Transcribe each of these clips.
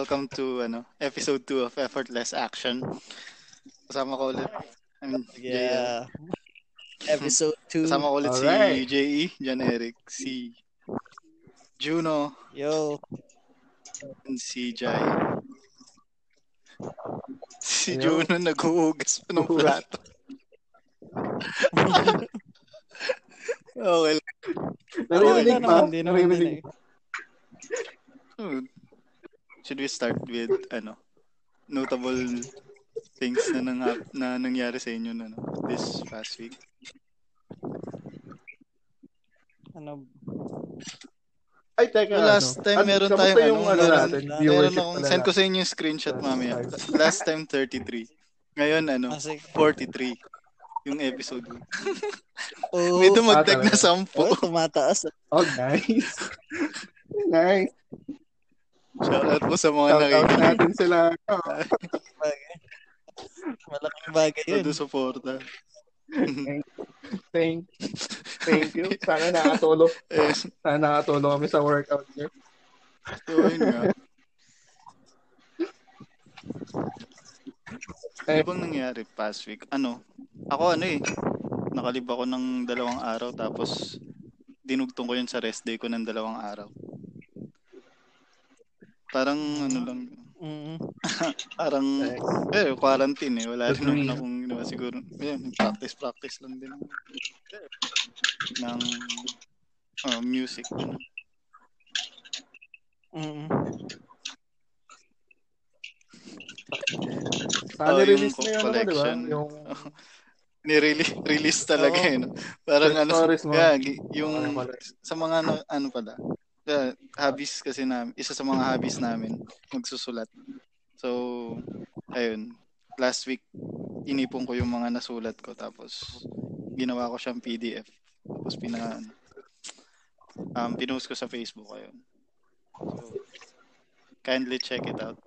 welcome to ano, episode 2 of Effortless Action. Kasama ko ulit. I'm Yeah. Episode 2. Kasama ko ulit Alright. si JE, John Eric, si Juno, Yo. and si Jai. Si Hello. Juno naghuhugas pa ng plato. okay. Naririnig Wala pa? Naririnig. Should we start with ano notable things na nang na nangyari sa inyo na no, this past week? Ano, Ay, teka. Well, last ano? time meron tayong yung ano, ano natin, meron akong, send ko sa inyo yung screenshot Last mamaya. time. Last time 33. Ngayon ano, kasi, 43 yung episode. oh, May dumagdag Ah, na? 10. oh, tumataas. Oh, nice. nice. Shoutout po sa mga nakikinig. natin sila. Bagay. Malaking bagay yun. Todo suporta. thank, thank you. Sana nakatulong. Sana nakatulong kami sa workout niyo. so, yun nga. Ano Eh, bang nangyari past week? Ano? Ako ano eh. Nakalib ako ng dalawang araw tapos dinugtong ko yun sa rest day ko ng dalawang araw. Parang ano lang, Mm. parang eh quarantine eh. Wala rin naman akong ginawa siguro. Yun, practice practice lang din ng oh, music. Ano. Mm. Sana Oh, yung release na yung ano, collection. Yung Ni-release release talaga Oo. eh. No? Parang ano, mo. yeah, yung Ano sa mga ano, ano pala, yeah, hobbies kasi namin, isa sa mga hobbies namin, magsusulat. So, ayun, last week, inipon ko yung mga nasulat ko, tapos ginawa ko siyang PDF. Tapos pina, um, pinost ko sa Facebook, ayun. So, kindly check it out.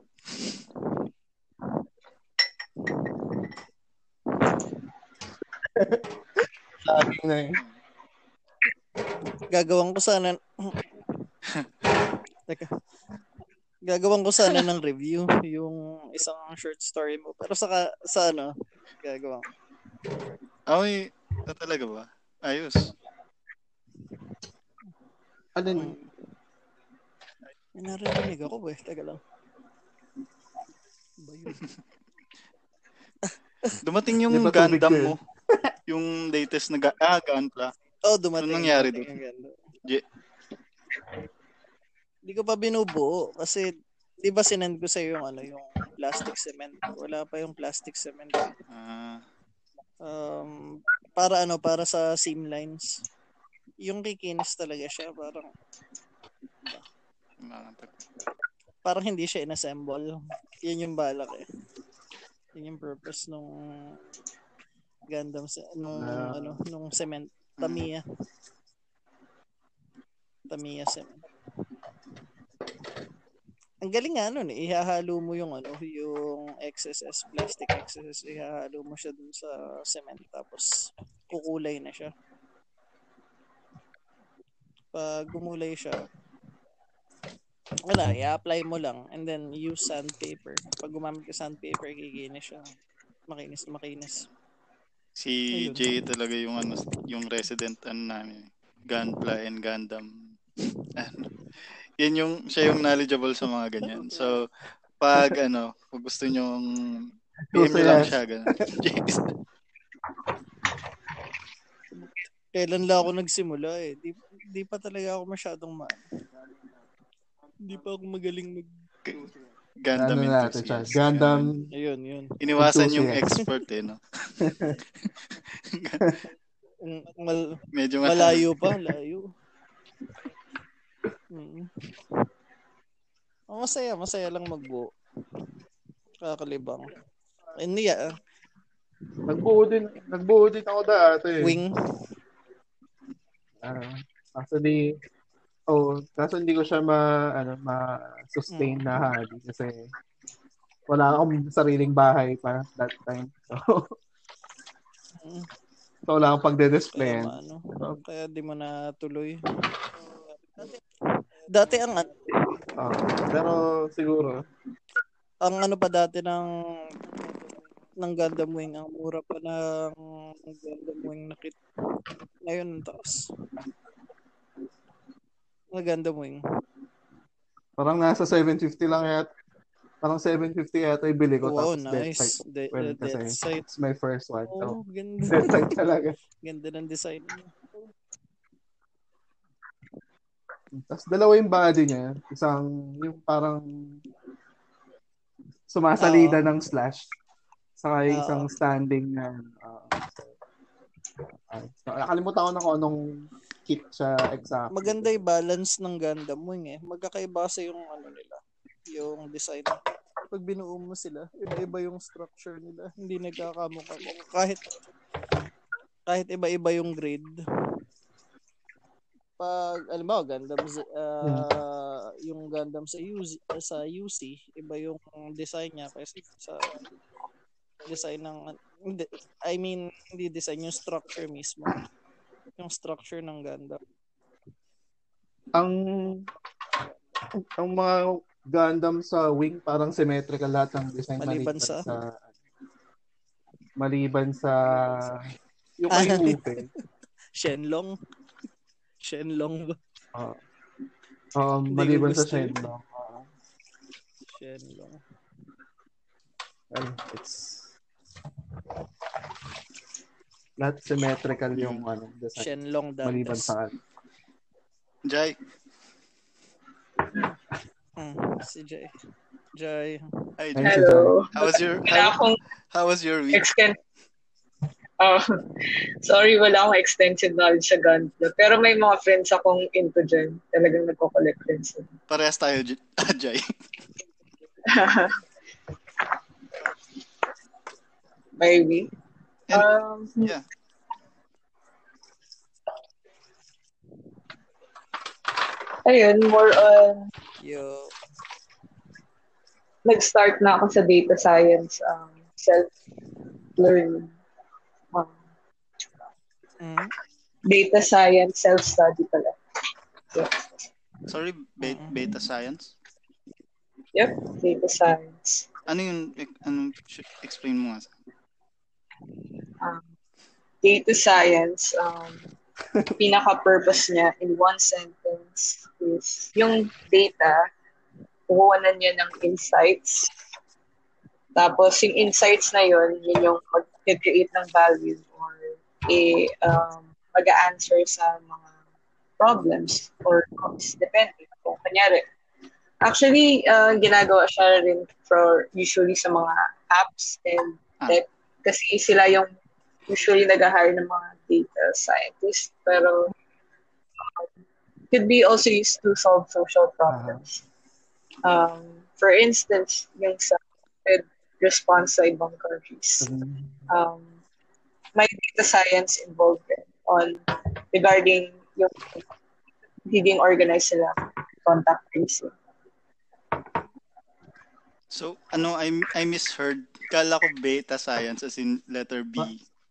Laging na eh. Gagawin ko sana... Teka. Gagawin ko sana ng review yung isang short story mo. Pero sa, sa ano, gagawin ko. Ay, ah, talaga ba? Ayos. Ano yun? May narinig ako eh. Teka lang. Ba yun? Dumating yung Di ba tubig Gundam ko eh? mo. yung latest na ga- ah, Gunpla. Oh, dumating. Anong nangyari ganda. Je- Hindi ko pa binubuo kasi 'di ba sinend ko sa yung ano yung plastic cement. Wala pa yung plastic cement. Ah, Um, para ano, para sa seam lines. Yung kikinis talaga siya, parang parang hindi siya inassemble. Yan yung balak eh. Yan yung purpose nung Gundam se- nung Ah. ano nung cement Tamiya. Tamiya cement. Ang galing nga nun eh. Ihahalo mo yung ano, yung XSS, plastic XSS, ihahalo mo siya dun sa cement tapos kukulay na siya. Pag gumulay siya, wala, i-apply mo lang and then use sandpaper. Pag gumamit ka sandpaper, kikinis siya. Makinis, makinis. Si Ayun. Jay talaga yung ano yung resident ano namin Gunpla and Gundam ano yan yung siya yung knowledgeable sa mga ganyan so pag ano kung gusto nyo PM nyo lang siya ganun. Kailan lang ako nagsimula eh. Di, di pa talaga ako masyadong ma... Di pa ako magaling mag... Gundam Ano natin enthusiast. Gundam. Ayun, yun. iniwasan yung expert eh no Mal, medyo malayo pa, layo. Mm. Oh, masaya, masaya lang magbuo. Kakalibang. Hindi ah, Nagbuo din, nagbuo din ako dati. wing. Ah, kaso di, oh, kaso hindi ko siya ma, ano, ma-sustain na hobby kasi wala akong sariling bahay pa that time. So, Mm. so wala akong Kaya, pagde-display. ano, kaya di mo na tuloy. Dati ang ano, Ah, pero siguro, ang ano pa dati ng ng Gundam Wing, ang mura pa ng Gundam Wing na kit. Ngayon, ang taas. Ang Gundam Wing. Parang nasa 750 lang yat. Parang 750 yata yung bili ko. Wow, tapos nice. Sight. De- Well, de- kasi. It's my first one. So, Oh, ganda. Death Sight talaga. ganda ng design niya. Tapos dalawa yung body niya. Isang, yung parang sumasalida Oo. ng slash. Saka yung Oo. isang standing na, uh, uh, so, nakalimutan ko na kung anong kit siya exactly. Maganda yung balance ng Gundam Wing eh. Magkakaiba sa yung ano nila, yung design. Pag binuo mo sila, iba-iba yung structure nila. Hindi nagkakamukha. Kahit kahit iba-iba yung grade. Pag alam mo, Gundam ah, yung Gundam sa UC, sa UC, iba yung design niya kasi sa design ng I mean, hindi design yung structure mismo. Yung structure ng Gundam. ang ang mga Gundam sa wing parang symmetrical lahat ng design Maliban maliban sa- sa, maliban sa yung Ah. kay Ute. Shenlong. Shenlong ba? Uh, um, maliban sa. Shenlong. Uh, Shenlong. well, it's lahat symmetrical yung ano design Shenlong maliban Dantes. sa Jai, Hmm, si Jay. Jay. hi Jai. Hello. How was your how, how was your week? extend... Oh, sorry, wala akong extensive knowledge sa Gunpla. Pero may mga friends akong into dyan. Talagang nagko-collect din sila. Parehas tayo, J- Jai. Maybe. And- Um, Yeah. ayun, more on... Yo. Nag-start na ako sa data science um, self-learning. Mm. data science self-study pala. Yeah. Sorry, be- beta science. Yep, data science. Ano yun? E- Ano, sh- explain mo nga. um, data science, um, pinaka-purpose niya in one sentence is yung data, kukuha na niya ng insights. Tapos yung insights na yun, yun yung mag-create ng value or a, um, mag-answer sa mga problems or cause, depende. Kung kanyari, actually, uh, ginagawa siya rin for usually sa mga apps and Ah. tech kasi sila yung usually nag-hire ng mga data scientists pero um, could be also used to solve social problems. Um, for instance, yung sa response sa ibang countries. Um, may data science involved on regarding yung higing organized sila contact tracing. So, ano, I, I misheard. Kala ko beta science as in letter B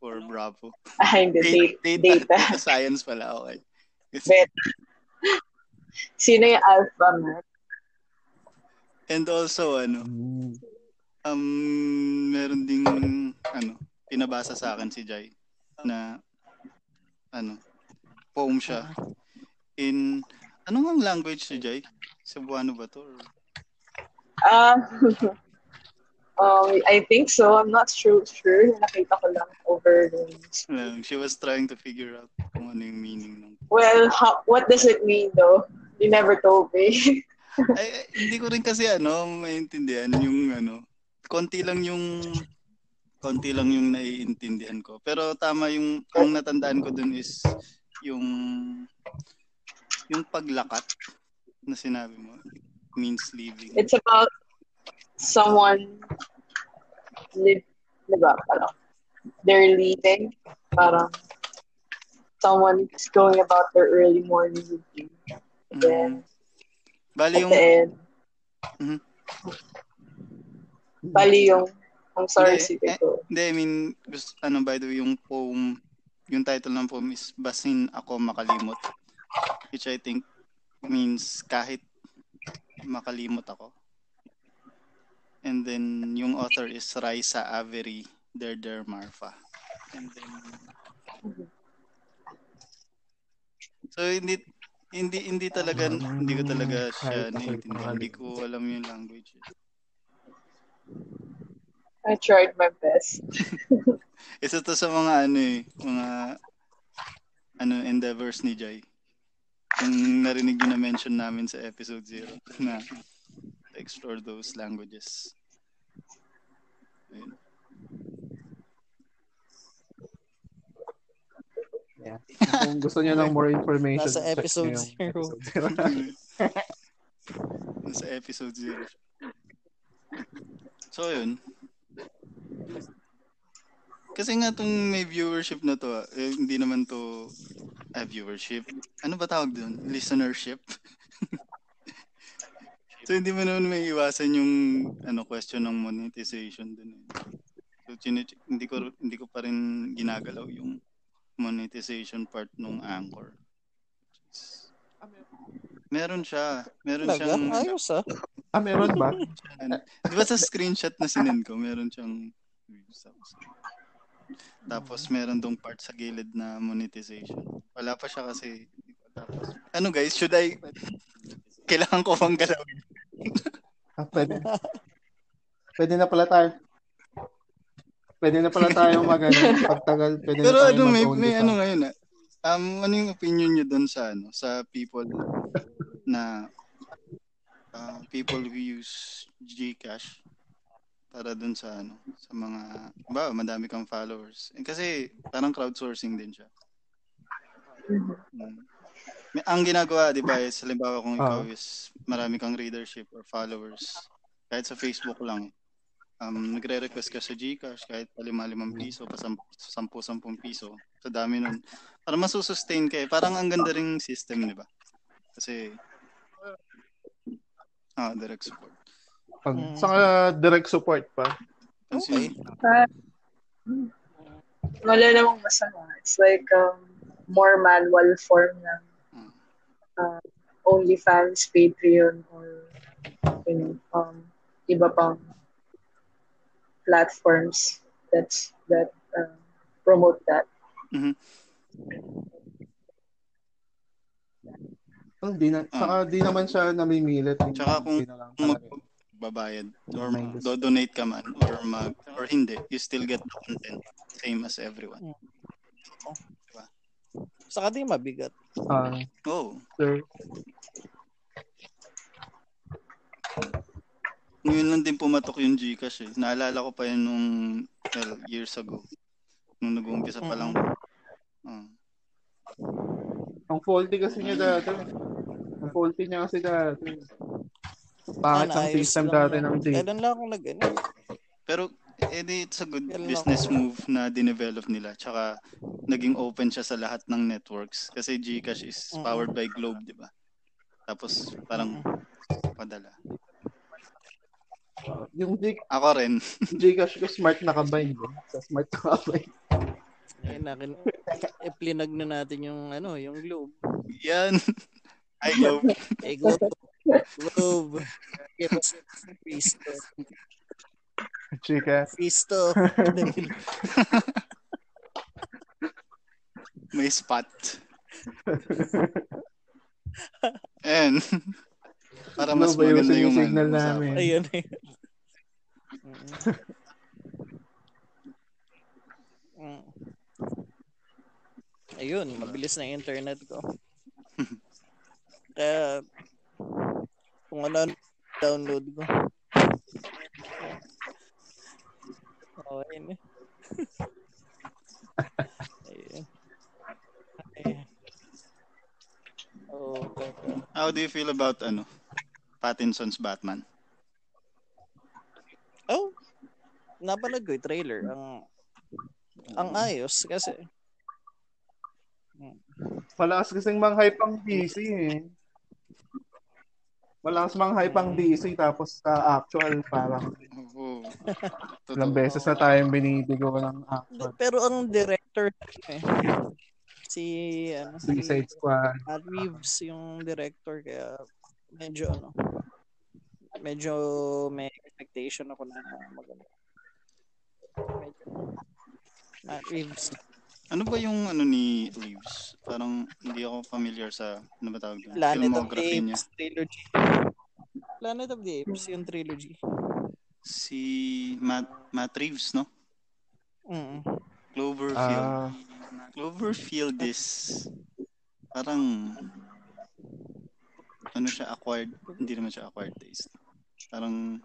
for Bravo. Ah, hindi, Data, data. data, data. science pala, okay. Kasi- Beta. Sino yung alpha man? And also, ano, Mm. um, meron ding, ano, pinabasa sa akin si Jai na, ano, poem siya. In, anong ang language si Jai? Cebuano ba to? Or, Ah, um, I think so. I'm not sure. Sure. Nakita ko lang over ano, she was trying to figure out kung ano yung meaning ng Well, how, what does it mean though? You never told me. ay, hindi ko rin kasi ano maintindihan yung ano konti lang yung konti lang yung naiintindihan ko pero tama yung ang natandaan ko dun is yung yung paglakat na sinabi mo means living It's about someone live, diba, parang they're leaving, parang someone is going about their early morning routine. Then, Mm. bali at yung the end, Mhm. bali yung, I'm sorry, Hindi, sige eh, ko. hindi I mean gusto, ano by the way yung poem yung title ng poem is Basin Ako Makalimot which I think means kahit makalimot ako And then yung author is Raisa Avery Derder Marfa. And then So hindi hindi hindi talaga hindi ko talaga siya naiintindihan. Hindi ko alam yung language. I tried my best. Isa to sa mga ano eh, mga ano endeavors ni Jai. Yung narinig nyo na mention namin sa episode 0 na explore those languages. Ayun. Yeah. Kung gusto niyo ng more information, Nasa episode niyo yung zero. episode zero. Nasa episode 0. So, yun. Kasi nga tong may viewership na to, ah, eh, hindi naman to ah, viewership. Ano ba tawag doon? Listenership? so, hindi mo naman may iwasan yung ano question ng monetization dun. Eh. So, chine- hindi ko hindi ko pa rin ginagalaw yung monetization part nung Anchor. Meron siya. Meron Talaga? siyang Ayos ah. Ah, meron ba? ano, Di ba sa screenshot na sinend ko, meron siyang tapos meron dong part sa gilid na monetization. Wala pa siya kasi. Tapos, ano guys, should I kailangan ko bang galawin? Ah, pwede. Pwede na pala tayo. Pwede na pala tayo mag ano, pagtagal. Pwede Pero na tayo ano, may, may ano ngayon ah. Um, ano yung opinion nyo doon sa ano, sa people na uh, people who use Gcash para doon sa ano, sa mga, ba, madami kang followers. Eh, kasi parang crowdsourcing din siya. Mm. Ang ginagawa, di ba, is halimbawa kung ikaw Ah. is marami kang readership or followers, kahit sa Facebook lang, um, nagre-request ka sa Gcash kahit pa lima-limang piso, pa sampu-sampung piso, sa dami nun. Para masusustain ka eh. Parang ang ganda ring system, di ba? Kasi, ah, direct support. Pag, Mm. Saka direct support pa. Okay. Wala namang masama. It's like um, more manual form ng uh, OnlyFans, Patreon, or you know, um, iba pang platforms that's that uh, promote that. mhm. Oh, di na, saka di naman siya namimilit. Tsaka kung- kung. Magbabayad or do-donate ka man or mag or hindi, you still get the content same as everyone. Saka di mabigat. Ah, Oh, sir. ngayon lang din pumatok yung Gcash eh. Naalala ko pa yan nung well, years ago. Nung nag-uumpisa pa lang. Ah. Ang faulty kasi niya dati. Ang faulty niya kasi dati. Ah, ang system dati na- ng G. Kailan lang ako nag ano. Pero edi it's a good Kailan business ako- move na dinevelop nila. Tsaka naging open siya sa lahat ng networks. Kasi Gcash is powered by Globe, di ba? Tapos parang padala. Yung G, Ako rin. Gcash ko smart nakabind. Eh. Sa smart nakabind. Ayun, nakin, iplinag na natin yung ano, yung globe. Yan. Ay, Globe. Eh, globe. It's Fisto. Chika. Fisto. May spot. And para mas Globe, maganda yung yung signal ano, namin. Ayun. ayun. Mm. Ayun, mabilis na internet ko. Kaya, kung ano download ko. Oh, ayun eh. Ayun. Ayun. Oh, okay. How do you feel about ano? Pattinson's Batman? Oh, napanood ko yung trailer. Ang ang ayos kasi Malakas kasing mang-hype ang DC eh. Malakas mang-hype ang DC tapos sa actual parang Oo. ilang Totoo. beses na tayong binibigo ng actual. pero ang director eh, si ano si Suicide Squad. Matt Reeves yung director kaya medyo ano medyo may expectation ako na maganda. Medyo, Matt Reeves. Ano ba yung ano ni Reeves? Parang hindi ako familiar sa ano ba tawag doon? Planet of the niya. Apes trilogy. Planet of the Apes, yung trilogy. Si Matt, Matt Reeves, no? Mm. Cloverfield. Ah, Cloverfield is parang ano siya acquired hindi naman siya acquired taste parang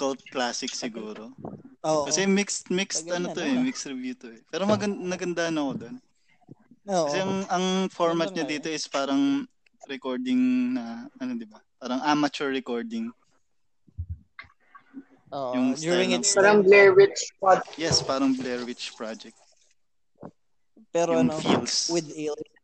cult classic siguro Oo. kasi mixed mixed Tagal ano na, to eh mixed review to eh pero maganda naganda ako doon Oo. kasi ang, ang format niya dito is parang recording na ano di ba parang amateur recording Oo. yung During its Parang. Blair Witch Pod. yes parang Blair Witch Project Pero yung ano, feels with alien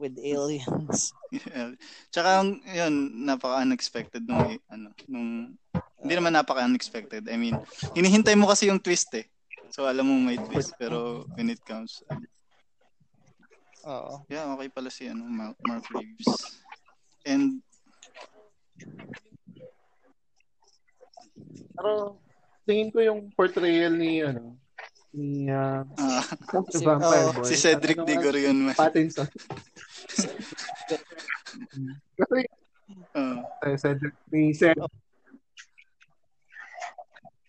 with aliens. Yeah. Tsaka yun, napaka-unexpected nung ano, nung hindi naman napaka-unexpected. I mean, hinihintay mo kasi yung twist eh. So alam mo may twist pero when it comes uh, Oo. yeah, okay pala si ano Mark, Mark Reeves. And pero tingin ko yung portrayal ni ano ni uh, ah, the Si- Vampire oh, Boy. si Cedric Ano nga, Digorion man. Pattinson. Kasi Ah, eh, Cedric, ni Cedric.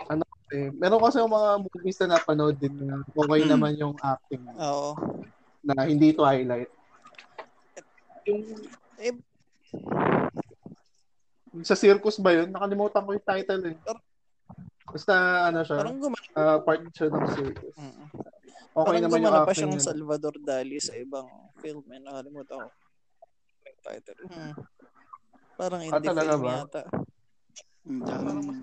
Ano eh, meron kasi yung mga movies na napanood din na okay Mm. naman yung acting Oo. na hindi Twilight. Yung Eh, sa circus ba yun? Nakalimutan ko yung title eh. Basta ano siya, parang gumana, ah, part siya ng circus. mm. Okay parang naman yung pa acting siyang niya. Salvador Dali sa ibang film. Eh, nakalimutan ko. Yung title. Mm. Parang Ah, indie talaga film ba? yata. ang dami.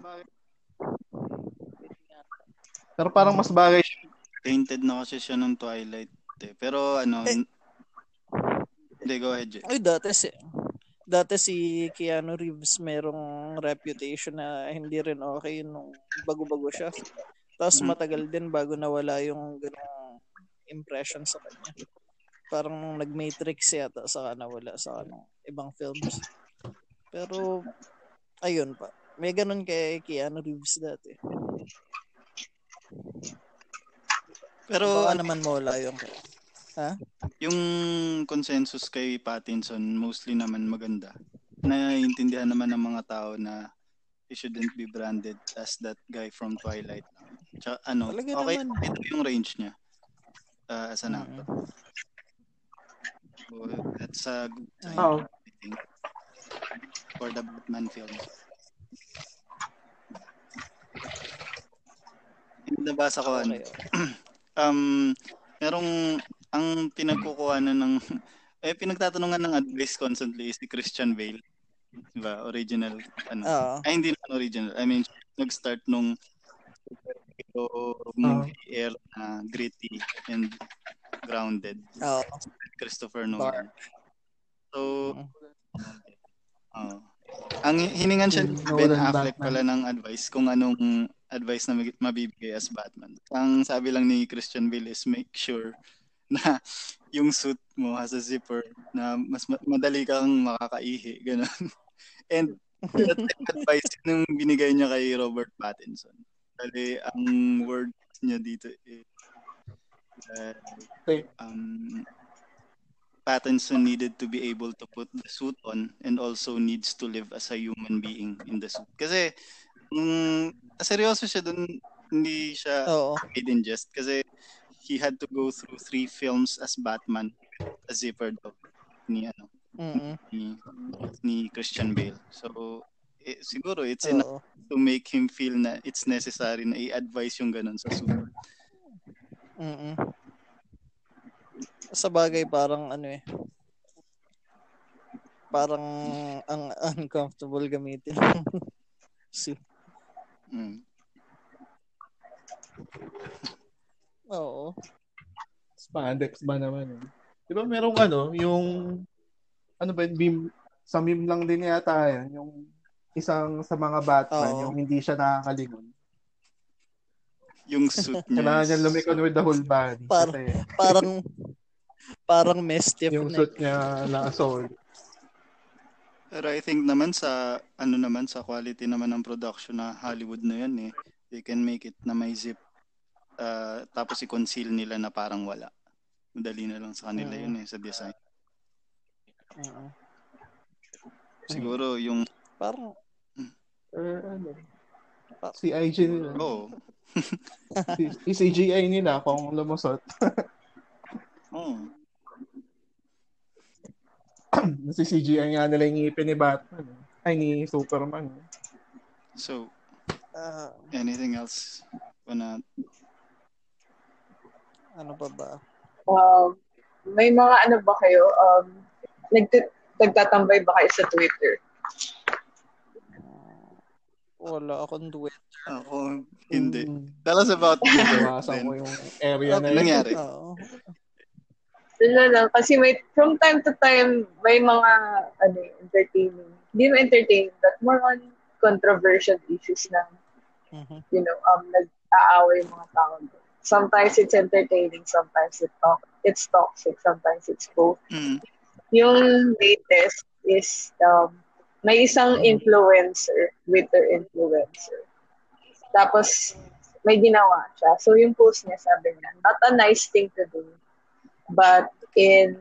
Pero parang mas bagay siya. Tainted na kasi siya ng Twilight eh. Pero ano, Eh. hindi, go ahead, Jay. Ay, dati si dati si Keanu Reeves merong reputation na hindi rin okay nung bago-bago siya. Tapos Mhm. matagal din bago nawala yung ganong impression sa kanya. Parang nung nag-Matrix yata saka nawala sa ano, ibang films. Pero ayun pa. May ganun kay Keanu Reeves dati. Pero Baka naman mawala yung yung consensus kay Pattinson mostly naman maganda. Naiintindihan naman ng mga tao na he shouldn't be branded as that guy from Twilight. Tsaka, ano, Talaga okay naman. ito yung range niya uh, as an actor. So, that's a good sign, Oo. I think, for the Batman film. Yung nabasa ko, ano, okay. um, merong ang pinagkukuhanan ng eh pinagtatanungan ng advice constantly is si Christian Bale. Diba? Original ano. Oo. Ay hindi naman original. I mean nag-start nung superhero movie era na gritty and grounded. Oo. Christopher Nolan. So oh. ang hiningan siya ni Ben Affleck Batman. pala ng advice kung anong advice na mabibigay as Batman. Ang sabi lang ni Christian Bale is make sure na yung suit mo has a zipper na mas ma- madali kang makakaihi. Ganun. And that advice yung binigay niya kay Robert Pattinson. Kasi ang word niya dito is uh, Okay. um, Pattinson needed to be able to put the suit on and also needs to live as a human being in the suit. Kasi um, seryoso siya dun, hindi siya Oo. made in jest kasi he had to go through three films as Batman with a zipper daw ni ano Mm. ni, ni Christian Bale. So eh, siguro it's enough Oo. to make him feel na it's necessary na i-advise yung ganun sa suit. Mm. Sa bagay parang ano eh. Parang ang uncomfortable gamitin. Suit. Mm. Oo. Spandex ba naman eh. Di ba merong ano, yung ano ba, yun, beam, sa meme lang din yata yan, yung isang sa mga Batman, Oo. yung hindi siya nakakalingon. Yung suit niya. Kailangan niya lumikon with the whole body. Par- kasi Parang parang mestiff yung na. suit niya naka-solid. Pero I think naman sa ano naman sa quality naman ng production na Hollywood na yan eh. They can make it na may zip uh, tapos i-conceal nila na parang wala. Madali na lang sa kanila Mm. yun eh sa design. Oo. Siguro yung Parang Or ano, si IG nila. oh, Si, si CGI nila kung lumusot. oh. si CGI nga nila yung ngipin ni Batman. eh. Ay, ni Superman. eh. So, ah, anything else? Wanna ano pa ba? Um, may mga ano ba kayo? Um, nagt- nagtatambay ba kayo sa Twitter? Wala akong duet. ako hindi. Mm, Tell us about Twitter. Iwasan ko yung area na Ano yun. nangyari? Oo. Wala lang. Kasi may, from time to time, may mga, ano, entertaining. Hindi mo entertaining, but more on controversial issues na, Mhm. you know, um, nag-aaway mga tao. Sometimes it's entertaining, sometimes it's talk, it's toxic, sometimes it's both. Mm. Yung latest is, um, may isang influencer, Twitter influencer. Tapos, may ginawa siya. So, yung post niya, sabi niya, not a nice thing to do, but in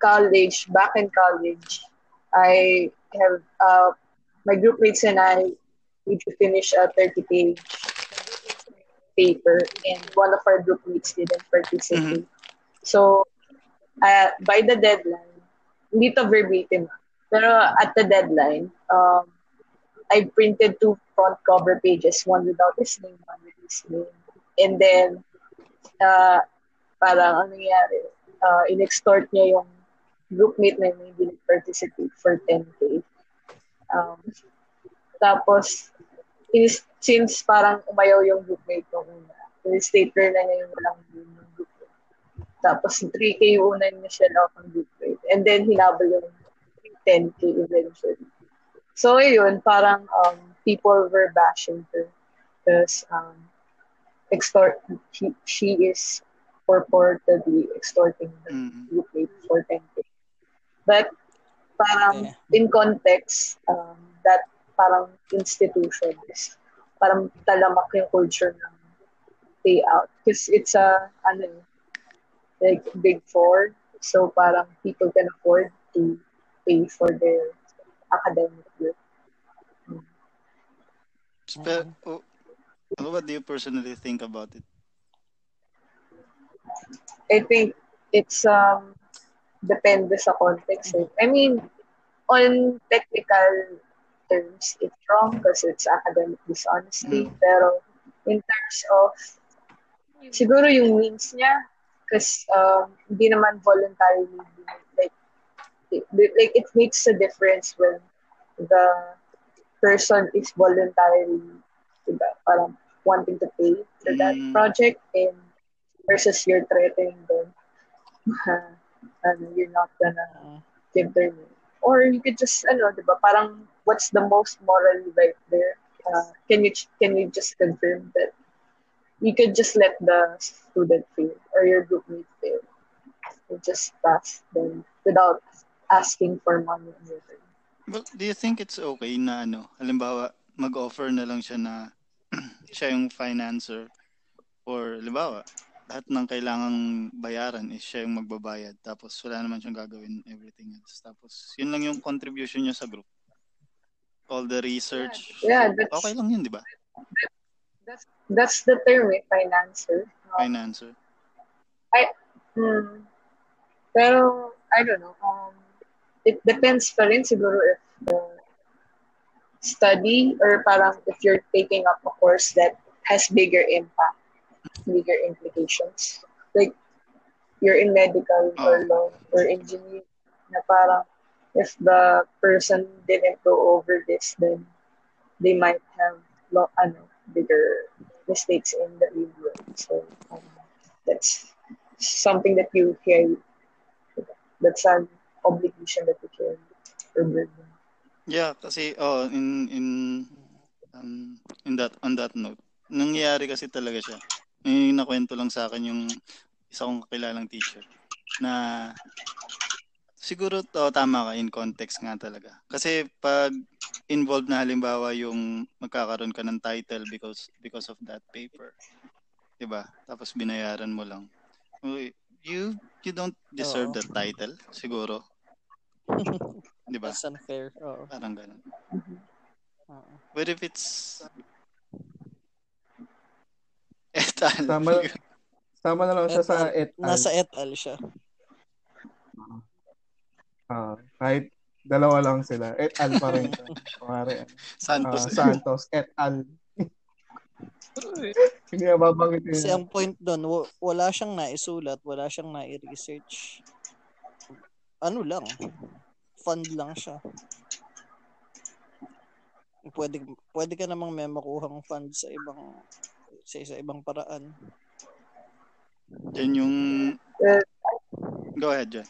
college, back in college, I have, uh, my group mates and I need to finish a 30-page paper, and one of our group mates didn't participate. So, uh, by the deadline, hindi to verbatim, pero at the deadline, um, I printed two front cover pages, one without his name, one with his name. And then, uh, parang ano nangyari, uh, in-extort niya yung groupmate na yung hindi participate for 10K. Um, tapos, inis- since parang umayaw yung groupmate ko una, in-stater na niya yung walang yun yung groupmate. Tapos, 3K yung una niya siya lang ang groupmate. And then, hinabol yung 10K eventually. So, yun, parang um, people were bashing her because um, extort, she, she is purportedly extorting the Mm. groupmate for 10K. But parang Yeah. in context, um, that parang institution is parang talamak yung culture ng payout. Because it's a, ano, eh, like big four. So parang people can afford to pay for their academic year. But, oh, what do you personally think about it? I think it's um depende sa context. eh. I mean, on technical terms, it's wrong because it's academic dishonesty. Mm. Pero in terms of siguro yung means niya because um, hindi naman voluntarily like it, like it makes a difference when the person is voluntarily diba, parang wanting to pay for that Mm. project and versus you're threatening them and you're not gonna Oo. give their name. Or you could just, ano, di ba, parang what's the most morally right there? Uh, can you can you just confirm that you could just let the student fail or your group mate fail? You just pass them without asking for money in return. Well, do you think it's okay na ano, halimbawa, mag-offer na lang siya na siya yung financer or halimbawa, lahat ng kailangang bayaran is siya yung magbabayad tapos wala naman siyang gagawin everything else. Tapos yun lang yung contribution niya sa group. All the research. Yeah, that's Okay lang yun, di ba? that's that's the term, eh, financer. Um, Financer. Hmm. Pero, I don't know. Um, it depends pa rin siguro if the study or parang if you're taking up a course that has bigger impact, bigger implications. Like, you're in medical or Oh. law or engineering na parang if the person didn't go over this, then they might have lo- ano, bigger mistakes in the real world. So, um, that's something that you carry. That's an obligation that you carry. or. Yeah, kasi oh in in um, in that on that note, nangyayari kasi talaga siya. May nakwento lang sa akin yung isa kong kakilalang teacher na siguro to tama ka in context nga talaga. Kasi pag involved na halimbawa yung magkakaroon ka ng title because because of that paper. 'Di ba? Tapos binayaran mo lang. Uy, You you don't deserve Oo. the title siguro. 'Di ba? That's unfair. Oo. Parang ganun. Oo. But if it's etal, Tama, tama na lang siya sa et al. Nasa et al siya. Ah, kahit dalawa lang sila. Et al pa rin. Kumari, Santos. ah, Santos, et al. Hindi na babanggit Kasi yun. ang point doon, wa- wala siyang naisulat, wala siyang nai-research. Ano lang, fund lang siya. Pwede, pwede ka namang may makuhang fund sa ibang sa sa ibang paraan. Yan yung Well, Go ahead, Jen.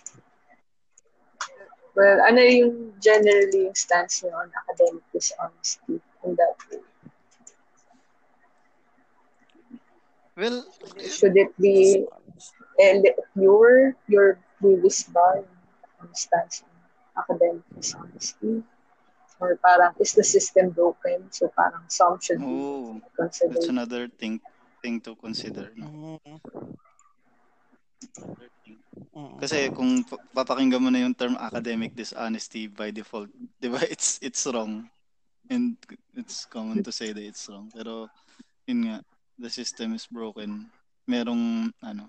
Well, ano yung generally yung stance niyo on academic dishonesty in that way? Well, Should it be ele- your your previous bar on stance on academic dishonesty? Or parang is the system broken? So parang some should be oh, considered. that's another thing thing to consider. No? Mm. Kasi kung pa- papakinggan mo na yung term academic dishonesty by default, 'di ba? It's it's wrong. And it's common to say that it's wrong. Pero yun nga, the system is broken. Merong ano.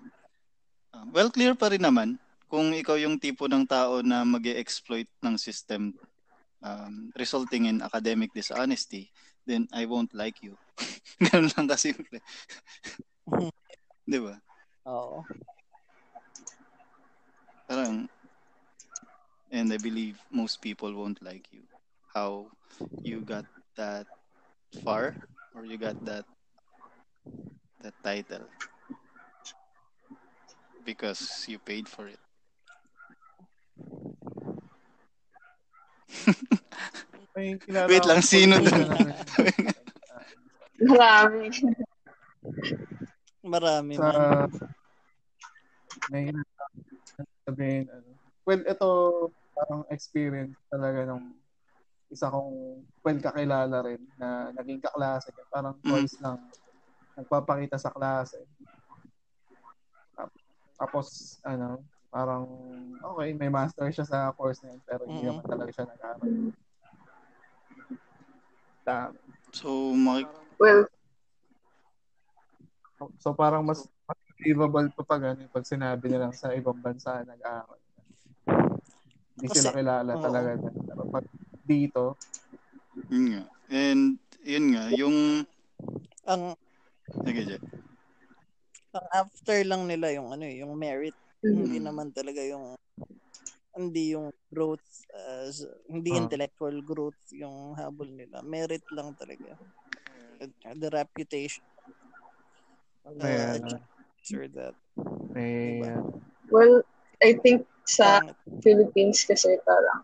uh, well, clear pa rin naman kung ikaw yung tipo ng tao na mag exploit ng system um, resulting in academic dishonesty, then I won't like you. Ganun lang kasimple. 'Di ba? Oo. Parang, and I believe most people won't like you. How you got that far or you got that that title because you paid for it. Wait lang, ako- sino dun? Marami. Marami sa man. may sabihin ano. Well, ito parang experience talaga ng isa kong well kakilala rin na naging kaklase. Parang Mm. twice lang nagpapakita sa klase. Tap- Tapos ano, parang okay, may master siya sa course na yun, pero hindi naman talaga siya nag-aaral. Dami. So, maki- Well, So parang mas believable pa pag, ano, pag sinabi nilang sa ibang bansa nag-aaral. Hindi Kasi- sila kilala oo. talaga. Pero pag dito, yun nga. And, yun nga, yung, Ang sige, Jen. ang after lang nila yung ano eh, yung merit. Hindi Mm. naman talaga yung hindi yung growth as hindi Ah. intellectual growth yung habol nila. Merit lang talaga. The reputation uh, sure that. may, Diba? ano, well, I think sa. Philippines kasi parang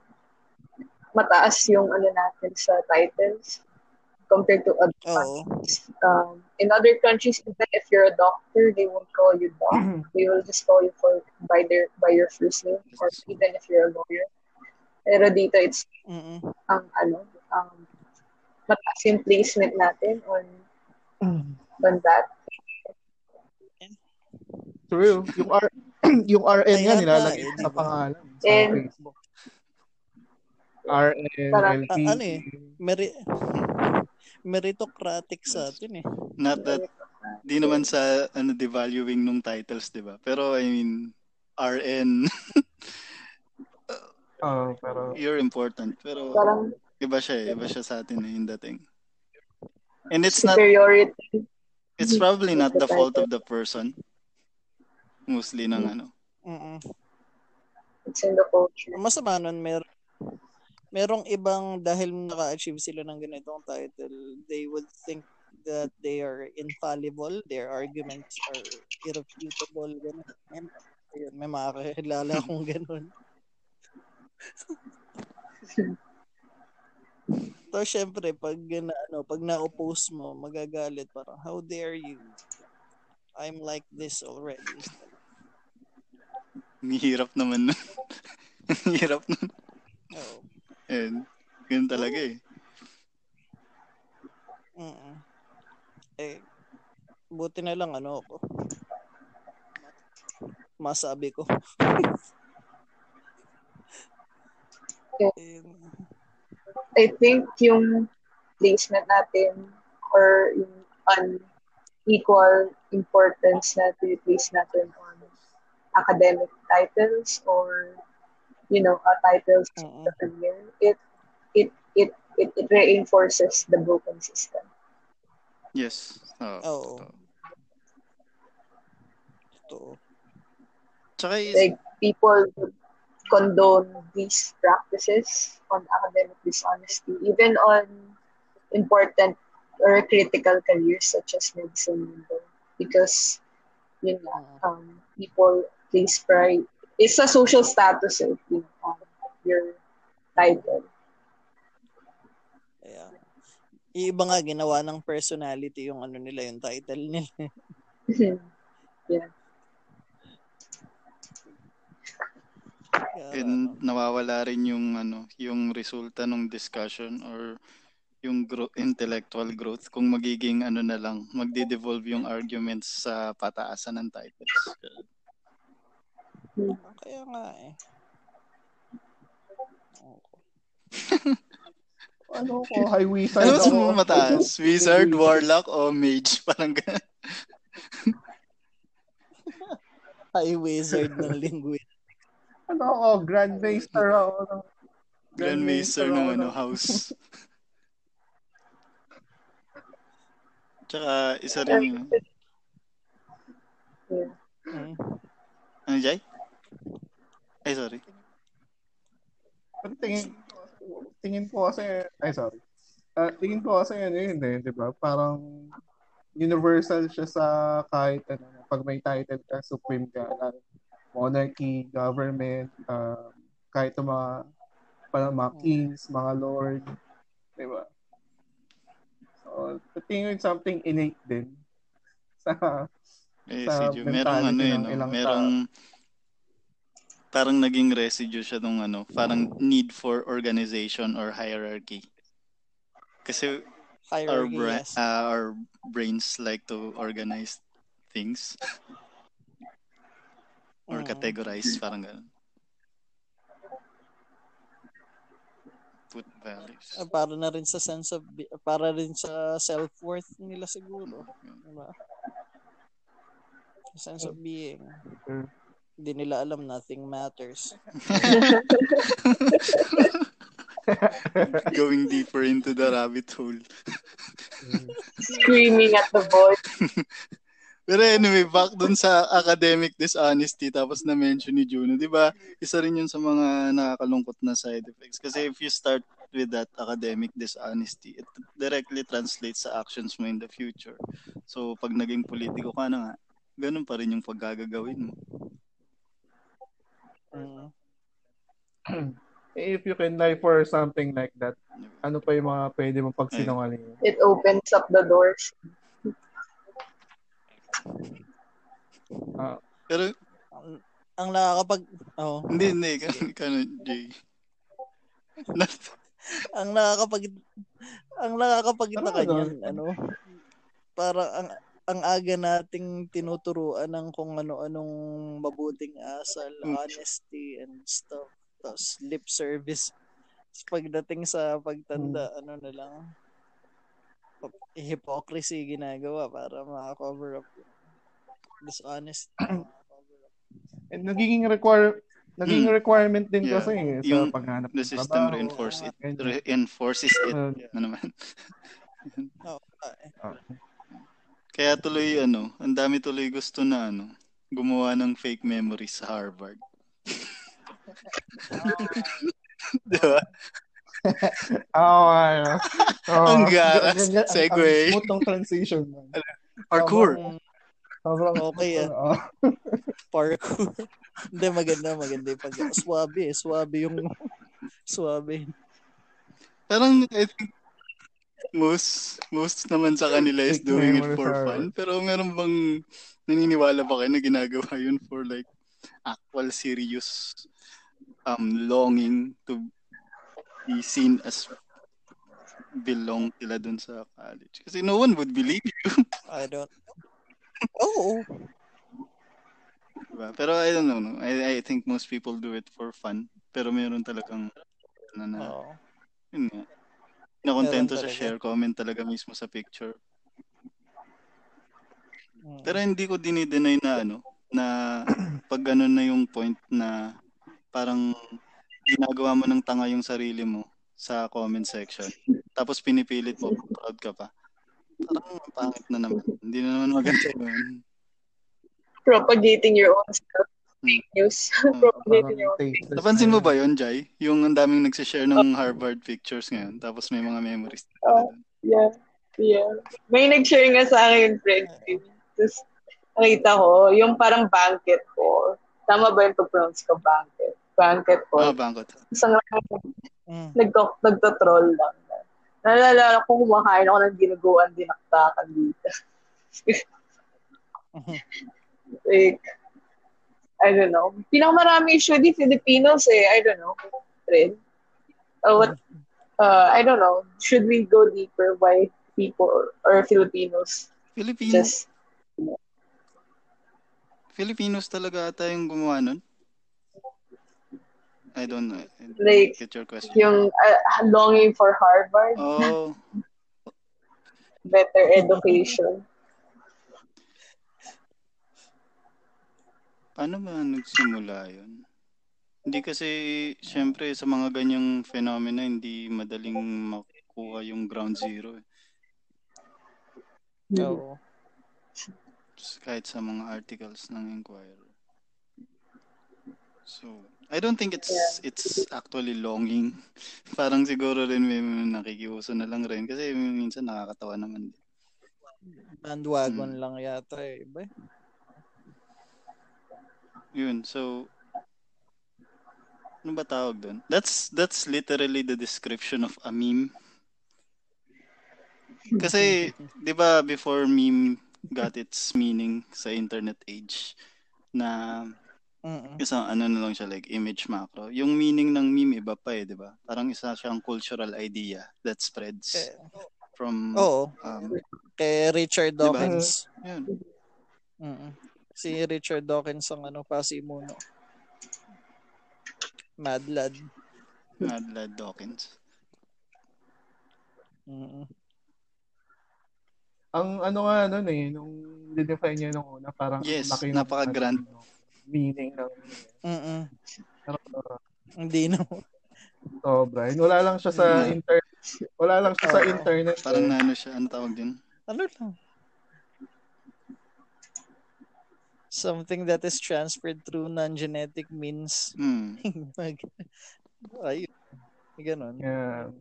mataas yung ano natin sa titles compared to other countries. Um, in other countries, even if you're a doctor, they won't call you doc. they will just call you for by their by your first name, or even if you're a lawyer. Pero dito, it's Mm-mm. ang ano, um, mataas yung placement natin on on that. True. Yung R yung RN Kaya nga nilalagay eh, sa diba? pangalan sa And- Facebook. RN, LP. Ah, ano eh? Meri- meritocratic sa atin eh. Not that, di naman sa, ano, devaluing nung titles, di ba? Pero, I mean, RN, Oh, pero you're important. Pero, Parang iba siya eh. Iba siya sa atin eh, in dating. And it's not, superiority. it's probably not the fault of the person. Mostly ng ano. Mm-mm. It's in the culture. Masama nun, mer merong ibang dahil naka-achieve sila ng ganitong title, they would think that they are infallible, their arguments are irrefutable, ganun. Ayun, ayun, may makakilala akong ganun. so, syempre, pag, na, ano, pag na-oppose mo, magagalit, parang, how dare you? I'm like this already. Ang hirap naman nun. Hirap nun. Oo. Ayun. Ganun talaga eh. Mm. Eh, buti na lang ano ako. Masabi ko. Eh, I think yung placement natin or yung unequal importance na place natin academic titles or you know uh, titles Mm-mm. of the career it it it it, it reinforces the broken system Yes. Oo. Oo. Totoo. Totoo. Tsaka is, like people would condone these practices on academic dishonesty even on important or critical careers such as medicine because yun nga, um, people place pride it's a social status eh, yung, um, your title yung iba nga ginawa ng personality yung ano nila, yung title nila. yeah Kaya, and ano, nawawala rin yung ano, yung resulta ng discussion or yung gro- intellectual growth kung magiging ano na lang, magde-devolve yung arguments sa pataasan ng titles. Kaya nga eh. Ano ko, high wizard Ano ako. mataas? Wizard, Warlock, o Mage? Parang ganun. High wizard ng linguist. Ano ako, Grand Master ako. ng- Grand Master ng ano, house. Tsaka isa rin yeah. Ano, Jai? Ay, sorry. Pero tingin, tingin ko kasi, ay sorry. Ah, tingin ko kasi ano yun eh, di ba? Parang universal siya sa kahit ano, pag may title ka, supreme ka, lalo, monarchy, government, um, kahit yung mga, parang mga kings, mga lord, di ba? So, tingin something innate din sa Eh, Sa si Ju, merong ano mentality eh, no? merong parang naging residue siya nung ano, parang need for organization or hierarchy. Kasi our, Hierarchy, bra- yes. uh, our brains like to organize things or Mm. categorize, parang ganun. Put values. Ah, para na rin sa sense of para rin sa self-worth nila siguro, diba? Sense of being. Mm. Hindi nila alam nothing matters. Going deeper into the rabbit hole. screaming at the void Pero anyway, back dun sa academic dishonesty tapos na-mention ni Juno, di ba? Isa rin yun sa mga nakakalungkot na side effects. Kasi if you start with that academic dishonesty, it directly translates sa actions mo in the future. So, pag naging politiko ka na nga, ganun pa rin yung paggagagawin mo. Mm. if you can lie for something like that, ano pa yung mga pwede mong pagsinungaling? it opens up the doors Ah, Pero, Ang, ang nakakapag oh, hindi, hindi. Kano, kano Jay? Ang nakakapag ang nakakapagtaka Ano, ano? niyan, ano? Para ang ang aga nating tinuturuan ng kung ano-anong mabuting asal, Mm. honesty and stuff. Tapos lip service. Tapos pagdating sa pagtanda, ano na lang, hypocrisy ginagawa para maka-cover up yung dishonest. and nagiging require naging Mm. requirement din Yeah. kasi eh, sa Yung paghanap the ng system trabaho, reinforce it. Reinforces it. Uh, Ano naman? Oo, ah, eh. Ah. Kaya tuloy ano, ang dami tuloy gusto na ano, gumawa ng fake memories sa Harvard. Di ba? Oo, ano. Oo. Ang garas. Segue. Ang smooth ng transition. man. Parkour. Mm, Sobrang Okay, ah. Oo. parkour. Hindi, maganda, maganda yung pag Swabe, eh. Swabe yung swabe. Parang I think most most naman sa kanila is doing it for fun. Pero meron bang naniniwala ba kayo na ginagawa yun for like actual serious um longing to be seen as belong sila dun sa college. Kasi no one would believe you. I don't. Oh, Diba? Pero I don't know. No? I, I think most people do it for fun. Pero meron talagang ano na, oh. yun nga. Nakontento sa share comment talaga mismo sa picture. Mm. Pero hindi ko dinideny na ano, na pag ganun na yung point na parang ginagawa mo ng tanga yung sarili mo sa comment section. Tapos pinipilit mo, proud ka pa. Parang pangit na naman. Hindi na naman maganda yun. Propagating your own self. Hmm. News. Own. tasteless Napansin na mo ba yon Jai? Yung ang daming nagsishare ng Harvard pictures ngayon. Tapos may mga memories. Oh. Yeah. Yeah. May nag-share nga sa akin, friend. Tapos, nakita ko, yung parang banquet ko. Tama ba yung to-pronounce ko, banquet? Banquet ko. Ah, bangkot. Isang Mm. nagto nagto-troll lang. Naalala ko kumakain ako ng ginuguan dinaktakan dito. like, I don't know. Pinakamarami usually Filipinos eh. I don't know. Fred. Uh, what, uh, I don't know. Should we go deeper why people or Filipinos Filipinos. just Filipinos talaga ata yung gumawa nun. I don't know. I don't Like, get your question. yung uh, longing for Harvard, Oh, better education. Paano ba nagsimula yun? Hindi kasi, syempre, sa mga ganyang phenomena, hindi madaling makuha yung ground zero. eh. Oo. Kahit sa mga articles ng Inquirer. So, I don't think it's it's actually longing. Parang siguro rin may nakikiuso na lang rin kasi minsan nakakatawa naman. Bandwagon Mm. lang yata eh. Iba eh. Yun, so ano ba tawag doon? That's that's literally the description of a meme. Kasi 'di ba before meme got its meaning sa internet age na Mm-mm. isang ano na lang siya like image macro. Yung meaning ng meme iba pa eh, 'di ba? Parang isa siyang cultural idea that spreads Eh, from Oo. um Kay Richard Diba? Dawkins. yun. Mm-mm. Si Richard Dawkins ang ano, Pasimuno. Mad Lad. Mad Lad Dawkins. Mm-mm. Ang ano nga nun eh, nung dinefine niya nung una, parang Yes, laki napaka-grand. ano, meaning ng Mm-mm. pero, uh, Hindi no. sobra. Wala lang siya sa Yeah. internet. Wala lang siya sa Oo. internet. Parang eh. na ano siya, ano tawag din? Ano lang. Something that is transferred through non-genetic means. Mag- Ayun. Ganon. Yeah.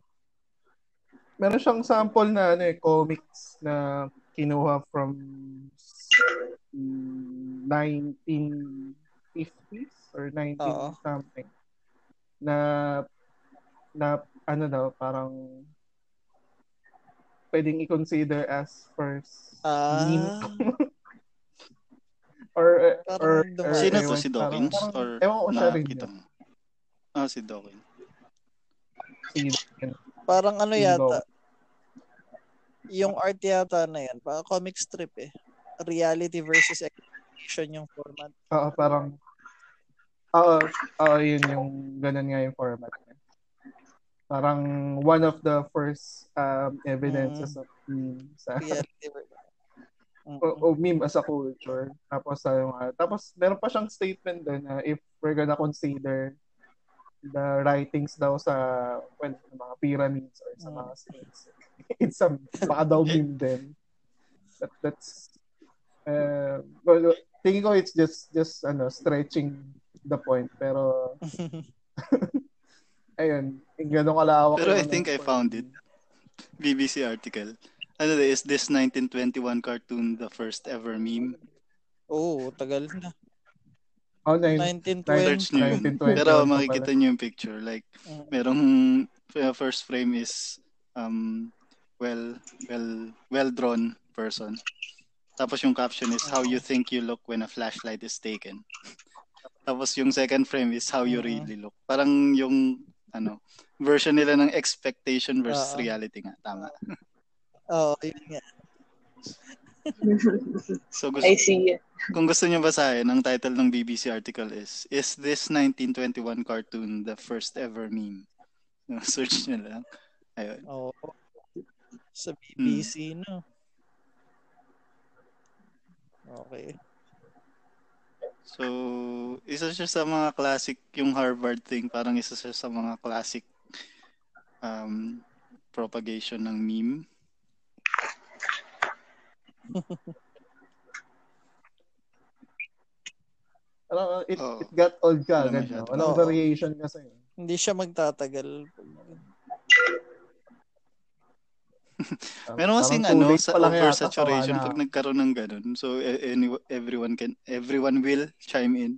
Meron siyang sample na ano eh, comics na kinuha from mm, 1950s or 19 Oo. something. Na na ano daw parang pwedeng i-consider as first Ah, meme or Parang or, or dumaan. Sino to? Si Dawkins? parang- Or ewan ko siya rin? Ah, si Dawkins. Si, parang ano yata. Yung art yata na yan. Parang comic strip eh. Reality versus expectation yung format. Oo, parang Oo, oo, yun yung ganun nga yung format niya. Parang one of the first um, evidences of meme sa Reality versus... o, o meme as a culture. Tapos ano nga, tapos meron pa siyang statement doon na if we're gonna consider the writings daw sa well, sa mga pyramids or sa Mm. mga sphinx. It's a baka daw meme din. That, that's uh, well, tingin ko it's just just ano stretching the point pero ayun, ganun kalawak. Pero I think I point. found it. BBC article. Ano is this 1921 cartoon the first ever meme? Oo, tagal na. Oh, nine, 1920. Search nyo yun. 1921 Pero makikita nyo yung picture. Like, Mm. merong uh, first frame is um well well well drawn person. Tapos yung caption is how you think you look when a flashlight is taken. Tapos yung second frame is how you Mhm. really look. Parang yung ano, version nila ng expectation versus Oo. reality nga. Tama. Oo, yun nga. So gusto, I see it. kung gusto niyo basahin, ang title ng BBC article is, Is this 1921 cartoon the first ever meme? Search niyo lang. Ayun. Oo. Sa Hmm. BBC, no? Okay. So, isa siya sa mga classic, yung Harvard thing, parang isa siya sa mga classic um, propagation ng meme. Parang it, Oo. it got old ka agad. No? Walang Oo. variation kasi. Hindi siya magtatagal. Meron too ano, sa oversaturation, na. pag nagkaroon ng ganun, so a- any, everyone can, everyone will chime in.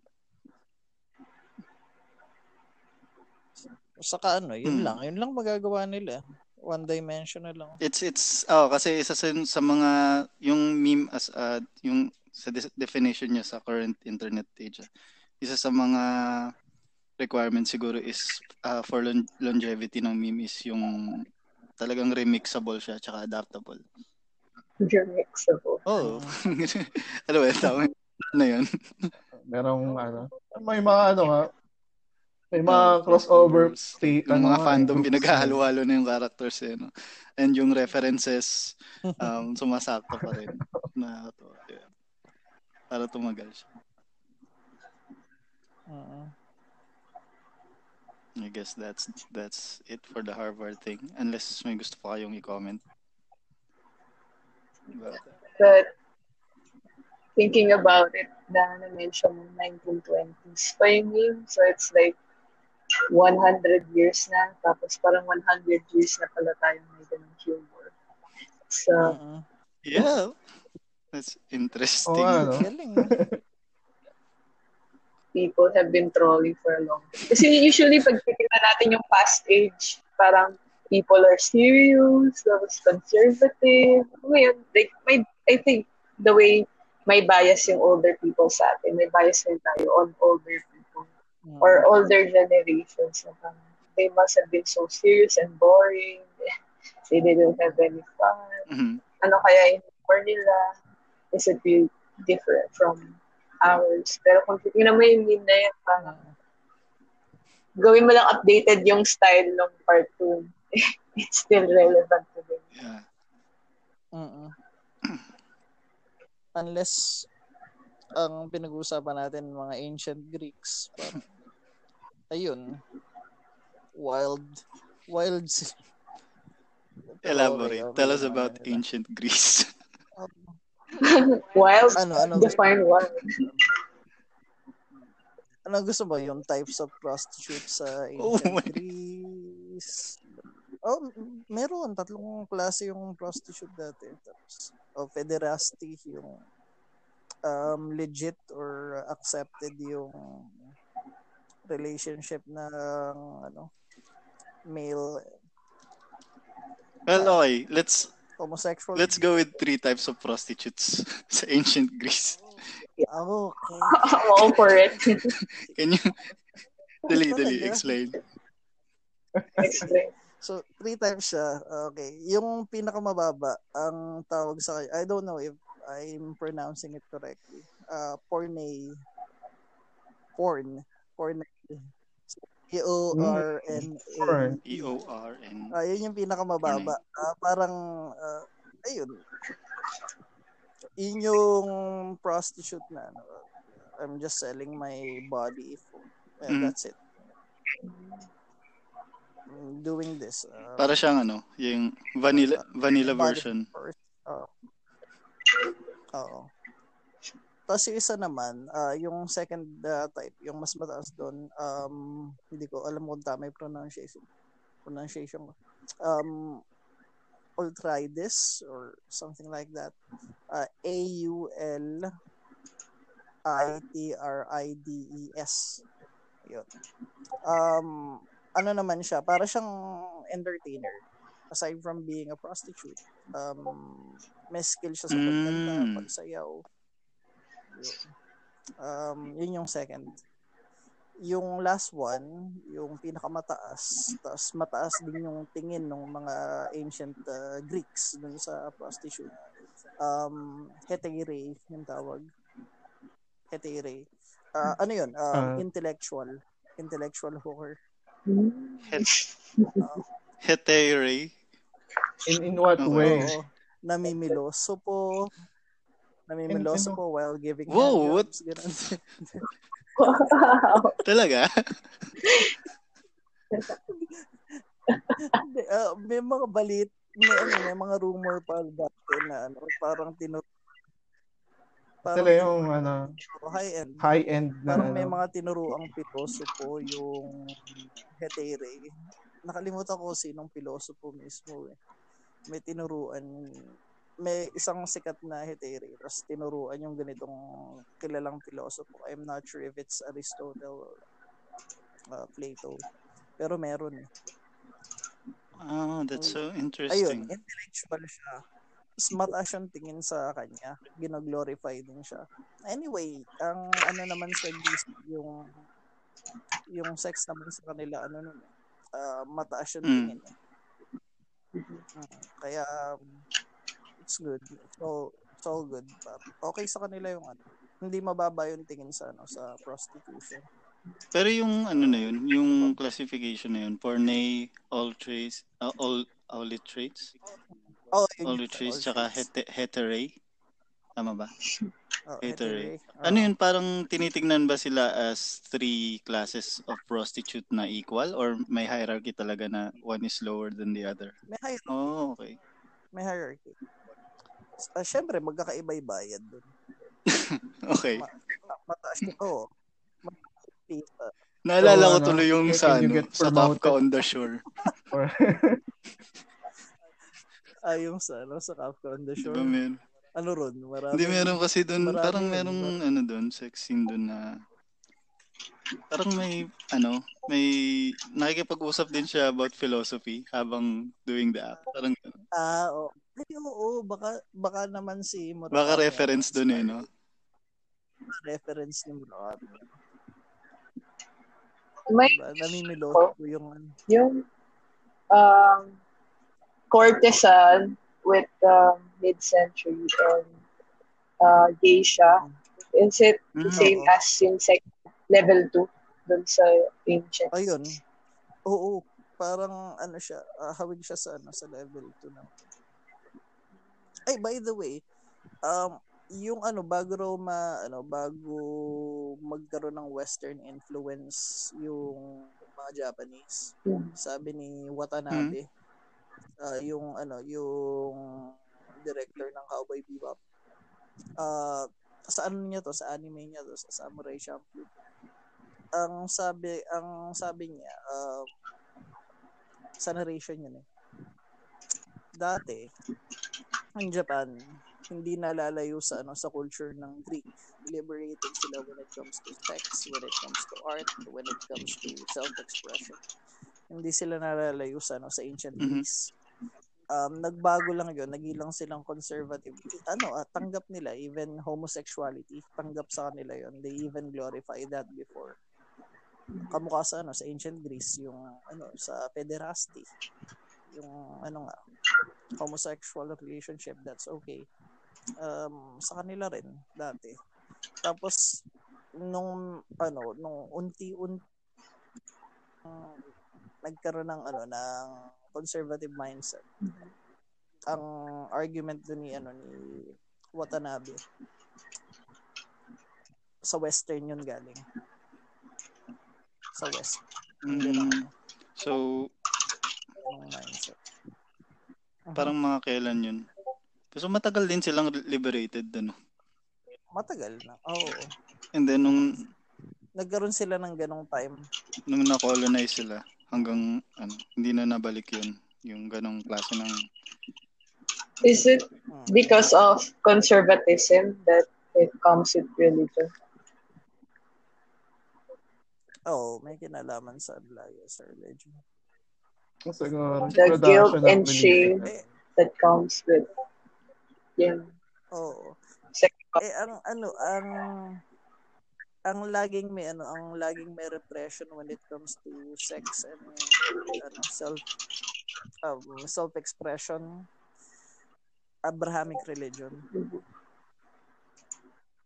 Saka ano, yun Hmm. lang. Yun lang magagawa nila. One dimensional lang. It's it's oh kasi isa sa, sa mga yung meme as uh, yung sa de- definition niya sa current internet age. ah, Isa sa mga requirements siguro is uh, for lon- longevity ng meme is yung talagang remixable siya tsaka adaptable. You're mixable. Oh. ano ba tama na yun? Merong ano. May mga ano nga. May mga Oh, crossover. Yung ano mga fandom pinaghahalo-halo na yung characters eh, no? And yung references um, sumasakto pa rin. Na to, yeah. Para tumagal siya. Oo. I guess that's that's it for the Harvard thing. Unless may gusto pa kayong i-comment. That. But thinking about it, na na-mention mo 1920s pa yung meme. So it's like 100 years na. Tapos parang 100 years na pala tayong may ganung humor. So, Oo. Yeah. That's interesting. Oo, ano? People have been trolling for a long time. Kasi usually, pag titignan natin yung past age, parang people are serious, tapos conservative. Ngayon, like, may, I think the way may bias yung older people sa atin, may bias rin tayo on older. Or older generations. Na they must have been so serious and boring. They didn't have any fun. Mhm. ano kaya yung nila? Is it really different from ours? Pero kung titignan mo yung meme na yan, parang gawin mo lang updated yung style ng cartoon. It's still relevant today. Yeah. Oo. Unless ang pinag-uusapan natin mga ancient Greeks. Parang, ayun. Wild. Wild. sila. Elaborate. okay, okay Tell us about ancient Greece. Wild? Ano, ano, Define wild. ano gusto mo? Yung types of prostitutes sa Oh ancient my- Greece? Oh, meron. Tatlong klase yung prostitute dati. Tapos, oh, pederasty, yung um, legit or accepted yung relationship ng ano male Well, okay. Let's homosexual let's go with three types of prostitutes sa ancient Greece. Ah, okay I'm all for it. Can you dali dali? Explain. So, three times siya. Okay. Yung pinakamababa, ang tawag sa kanya, I don't know if I'm pronouncing it correctly. Uh, porne. Porn. Porn. E-O-R-N-A. E-O-R-N. Ah, yun yung pinakamababa. Ah, parang, ah, ayun. Yun yung prostitute na, ano, I'm just selling my body. And Mm. that's it. I'm doing this. ah, Para siyang ano, yung vanilla vanilla version. first. Oo. Oo. Tapos yung isa naman, ah, yung second ah, type, yung mas mataas doon, um, hindi ko alam kung tama yung pronunciation. Pronunciation ko. Um, Ultrides or something like that. Uh, A-U-L I-T-R-I-D-E-S. Yun. Um, ano naman siya, para siyang entertainer. Aside from being a prostitute, um, may skill siya sa pagkanta, Mm. pagsayaw. Yun. Um, yun yung second. yung last one, yung pinakamataas, tapos mataas din yung tingin ng mga ancient uh, Greeks dun sa prostitute. Um, hetere yung tawag. Hetere. Uh, ano yun? Uh, uh, intellectual. Intellectual hooker. Het- uh, hetere? In, in what way? Oo, namimiloso po. Namimiloso po while giving Whoa, what? Wow. Talaga? uh, may mga balit, may, ano, may mga rumor pa dati na ano, parang tinuro Parang Sila yung ano, high-end. High-end na Parang ano. may mga tinuruang pilosopo yung Hetere. Nakalimutan ko sinong pilosopo mismo eh. May tinuruan may isang sikat na Hetere tapos tinuruan yung ganitong kilalang pilosopo. I'm not sure if it's Aristotle or uh, Plato. Pero meron eh. Oh, that's so interesting. Ayun, intellectual siya. Mataas yung tingin sa kanya. Ginoglorify din siya. Anyway, ang ano naman sa yung yung sex naman sa kanila, ano nun, uh, mataas yung mm. tingin. Eh. Mm, kaya, um, it's good. So, it's all good. Okay sa kanila yung ano. Hindi mababa yung tingin sa ano sa prostitution. Pero yung ano na yun, yung classification na yun, porne, all traits, uh, all all traits. Oh, all traits tsaka het- hetere. Tama ba? Oh, hetere. Oh. Ano yun, parang tinitingnan ba sila as three classes of prostitute na equal or may hierarchy talaga na one is lower than the other? May hierarchy. Oh, okay. May hierarchy uh, syempre magkakaiba yung bayad doon. okay. Ma- mataas ko. Uh, Naalala so, ko ano, tuloy yung sa, ano, sa Kafka on the Shore. ah, yung sa, ano, sa Kafka on the Shore. Diba, man? Ano ron? Marami, Hindi, meron kasi doon, parang merong, diba? ano doon, sex scene doon na, parang may, ano, may, nakikipag-usap din siya about philosophy habang doing the act. Parang, ah, oo. Oh. Ay, oo, baka, baka naman si Murakami. Baka reference doon eh, no? Reference ni Murakami. May, diba? Namimilot ko yung ano. Yung um, courtesan with um, mid-century and uh, geisha. Is it the mm, same oo. as yung sec- level 2 dun sa ancient? Ayun. Oo, parang ano siya, uh, hawig siya sa ano sa level 2 na. Ay, by the way, um, yung ano, bago raw ma, ano, bago magkaroon ng western influence yung mga Japanese, sabi ni Watanabe, hmm. Uh, yung ano, yung director ng Cowboy Bebop, uh, sa ano niya to, sa anime niya to, sa Samurai Champloo. Ang sabi, ang sabi niya, uh, sa narration yun eh. Dati, ang Japan hindi nalalayo sa ano sa culture ng Greek. Liberated sila when it comes to sex, when it comes to art, when it comes to self-expression. Hindi sila nalalayo sa ano sa ancient mm-hmm. Um, nagbago lang yon nagilang silang conservative. Ano, uh, tanggap nila even homosexuality, tanggap sa kanila yon They even glorify that before. Kamukha sa ano sa ancient Greece yung ano sa pederasty. Yung ano nga, homosexual relationship, that's okay. Um, sa kanila rin, dati. Tapos, nung, ano, nung unti-unti, um, nagkaroon ng, ano, ng conservative mindset. Ang argument dun ni, ano, ni Watanabe, sa western yun galing. Sa west. Mm, so, mindset. Uh-huh. Parang mga kailan yun. So matagal din silang liberated ano. Matagal na. Oo. Oh. And then nung nagkaroon sila ng ganong time. Nung na-colonize sila hanggang ano, hindi na nabalik yun yung ganong klase ng Is it hmm. because of conservatism that it comes with religion? Oh, may kinalaman sa Ablaya sa religion. Siguro. The guilt and shame that comes with yun. Oo. Oh. Eh, ang ano, ang ang laging may ano, ang laging may repression when it comes to sex and ano, self um, self-expression Abrahamic religion.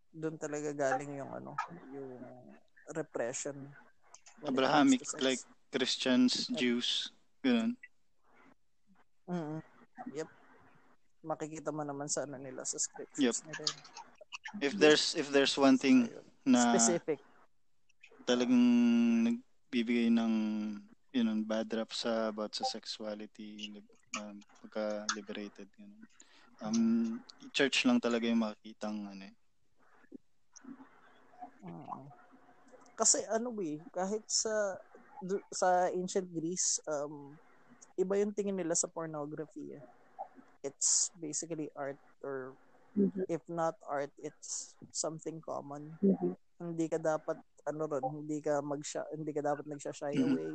Doon talaga galing yung ano, yung repression. Abrahamic, like Christians, Jews, ganun. Mm. Yep. Makikita mo naman sa ano nila sa scriptures nila. yun. If there's if there's one thing Ayun. Na Specific. talagang nagbibigay ng you know, bad rap sa about sa sexuality, um, pagka liberated ganun. Um, church lang talaga yung makikitang ano eh. Kasi ano eh, kahit sa sa ancient Greece, um, iba yung tingin nila sa pornography. Eh. It's basically art or Mhm. if not art, it's something common. Mhm. Hindi ka dapat ano ron, hindi ka mag hindi ka dapat nagsha-shy Mhm. away.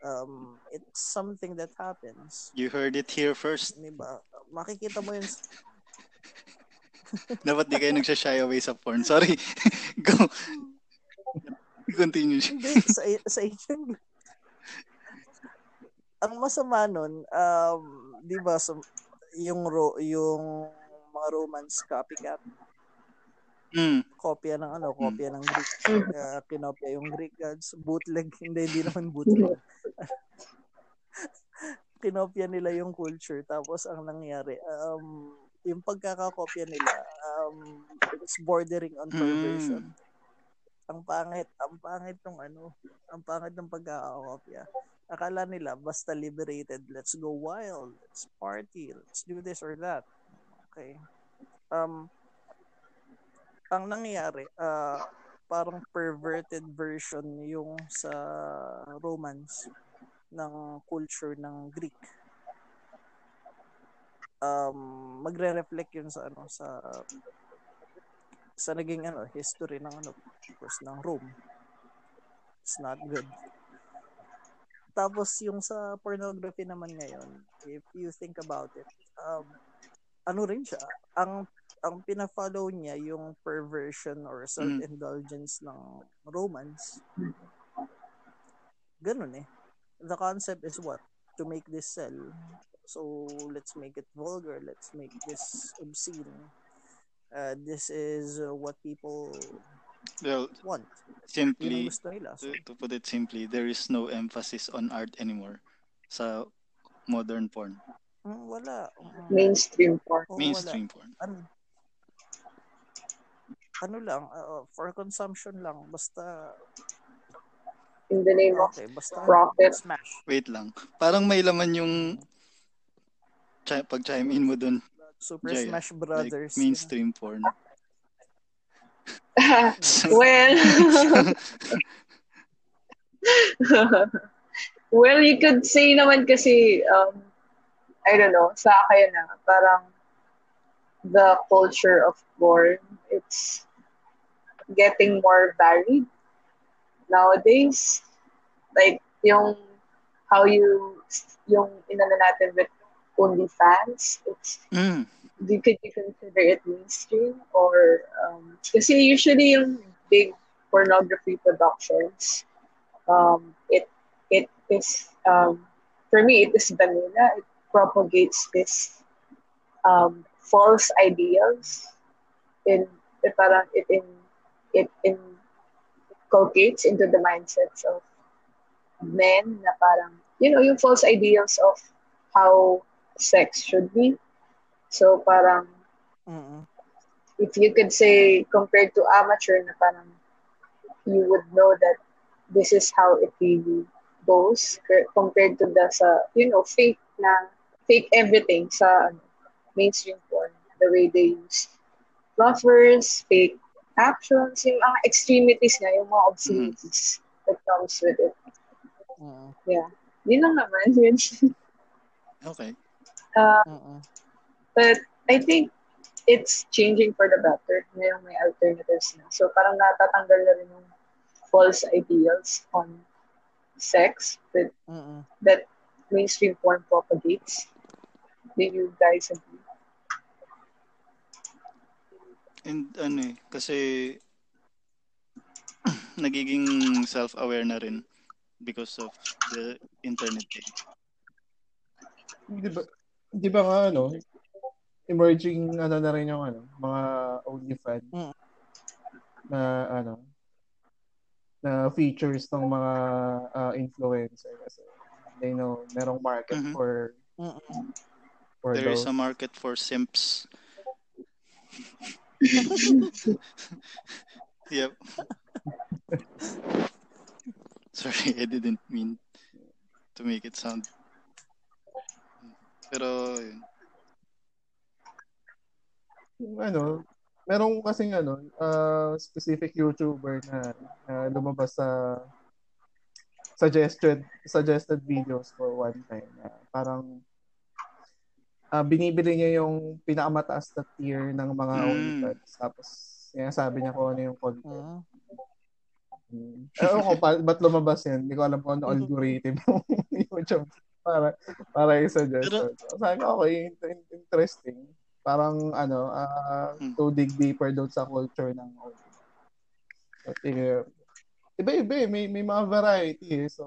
Um, it's something that happens. You heard it here first. Di ba? Makikita mo yun. Dapat di kayo nagsashy away sa porn. Sorry. Go. Continue. Hindi, sa, sa ancient ang masama nun, um, di ba, so, yung, ro, yung mga Romans copycat, Mm. kopya ng ano, kopya ng Greek, uh, kinopya yung Greek gods, bootleg, hindi, hindi naman bootleg. kinopya nila yung culture, tapos ang nangyari, um, yung pagkakakopya nila, um, it's bordering on perversion. Ang pangit, ang pangit ng ano, ang pangit ng pagkakakopya. Akala nila, basta liberated, let's go wild, let's party, let's do this or that. Okay. Um, ang nangyayari, ah, parang perverted version yung sa Romans ng culture ng Greek. Um, magre-reflect yun sa ano sa sa naging ano history ng ano of course ng Rome. It's not good. Tapos yung sa pornography naman ngayon, if you think about it, um, ano rin siya, ang ang pina-follow niya yung perversion or self-indulgence ng Romans. Ganun eh. The concept is what? To make this sell. So, let's make it vulgar. Let's make this obscene. Uh, this is uh, what people Well, want. Simply, nila. So, to, to put it simply, there is no emphasis on art anymore sa modern porn. Mm, wala. Mainstream porn. oo, Mainstream porn. Ano, ano lang, uh, for consumption lang. Basta, In the name of okay, basta profit. smash. Wait lang. Parang may laman yung chi- pag-chime in mo dun. Super Jaya, Smash Like, Brothers. yun. mainstream porn. So, well, well, you could say naman kasi, um, I don't know, sa akin na, parang the culture of porn, it's getting more varied nowadays. Like, yung, how you, yung inano natin with OnlyFans, it's mm, do could you consider it mainstream or um, kasi usually yung big pornography productions um, it it is um, for me it is vanilla it propagates this um, false ideals in it parang it in it inculcates into the mindsets of men na parang you know yung false ideals of how sex should be so parang Mm-mm. if you could say compared to amateur na parang you would know that this is how it really goes compared to the sa you know fake na fake everything sa ano, mainstream porn the way they use buffers fake captions yung mga extremities niya yung mga obscenities that comes with it Mm-mm. yeah yun lang naman yun okay. uh, Mm-mm. But I think it's changing for the better. Ngayon may alternatives na. So parang natatanggal na rin yung false ideals on sex that, Mm-mm. that mainstream porn propagates. Do you guys agree? And ano eh, kasi nagiging self-aware na rin because of the internet. eh. Di ba, di ba nga, ano, emerging, ano na rin yung, ano, mga OnlyFans Mm. na, ano, na features ng mga uh, influencer kasi they know merong market Mhm. for Mm-mm. For There those. is a market for simps. yep. Sorry, I didn't mean to make it sound. Pero, yun. Ano, merong kasing ano, uh, specific YouTuber na, na lumabas sa suggested suggested videos for one time. na parang ah, binibili niya yung pinakamataas na tier ng mga Mm. OnlyFans. Tapos, sinasabi niya kung ano yung content. Mm. Mm. Ewan ko, pa, ba't lumabas yan? Hindi ko alam kung ano algorithm ng YouTube para para i-suggest. Pero- So, sabi ko, okay, in- interesting. Parang, ano, ah, Hmm. to dig deeper doon sa culture ng audio. So, tingin- iba-iba eh. May, may mga variety eh. So,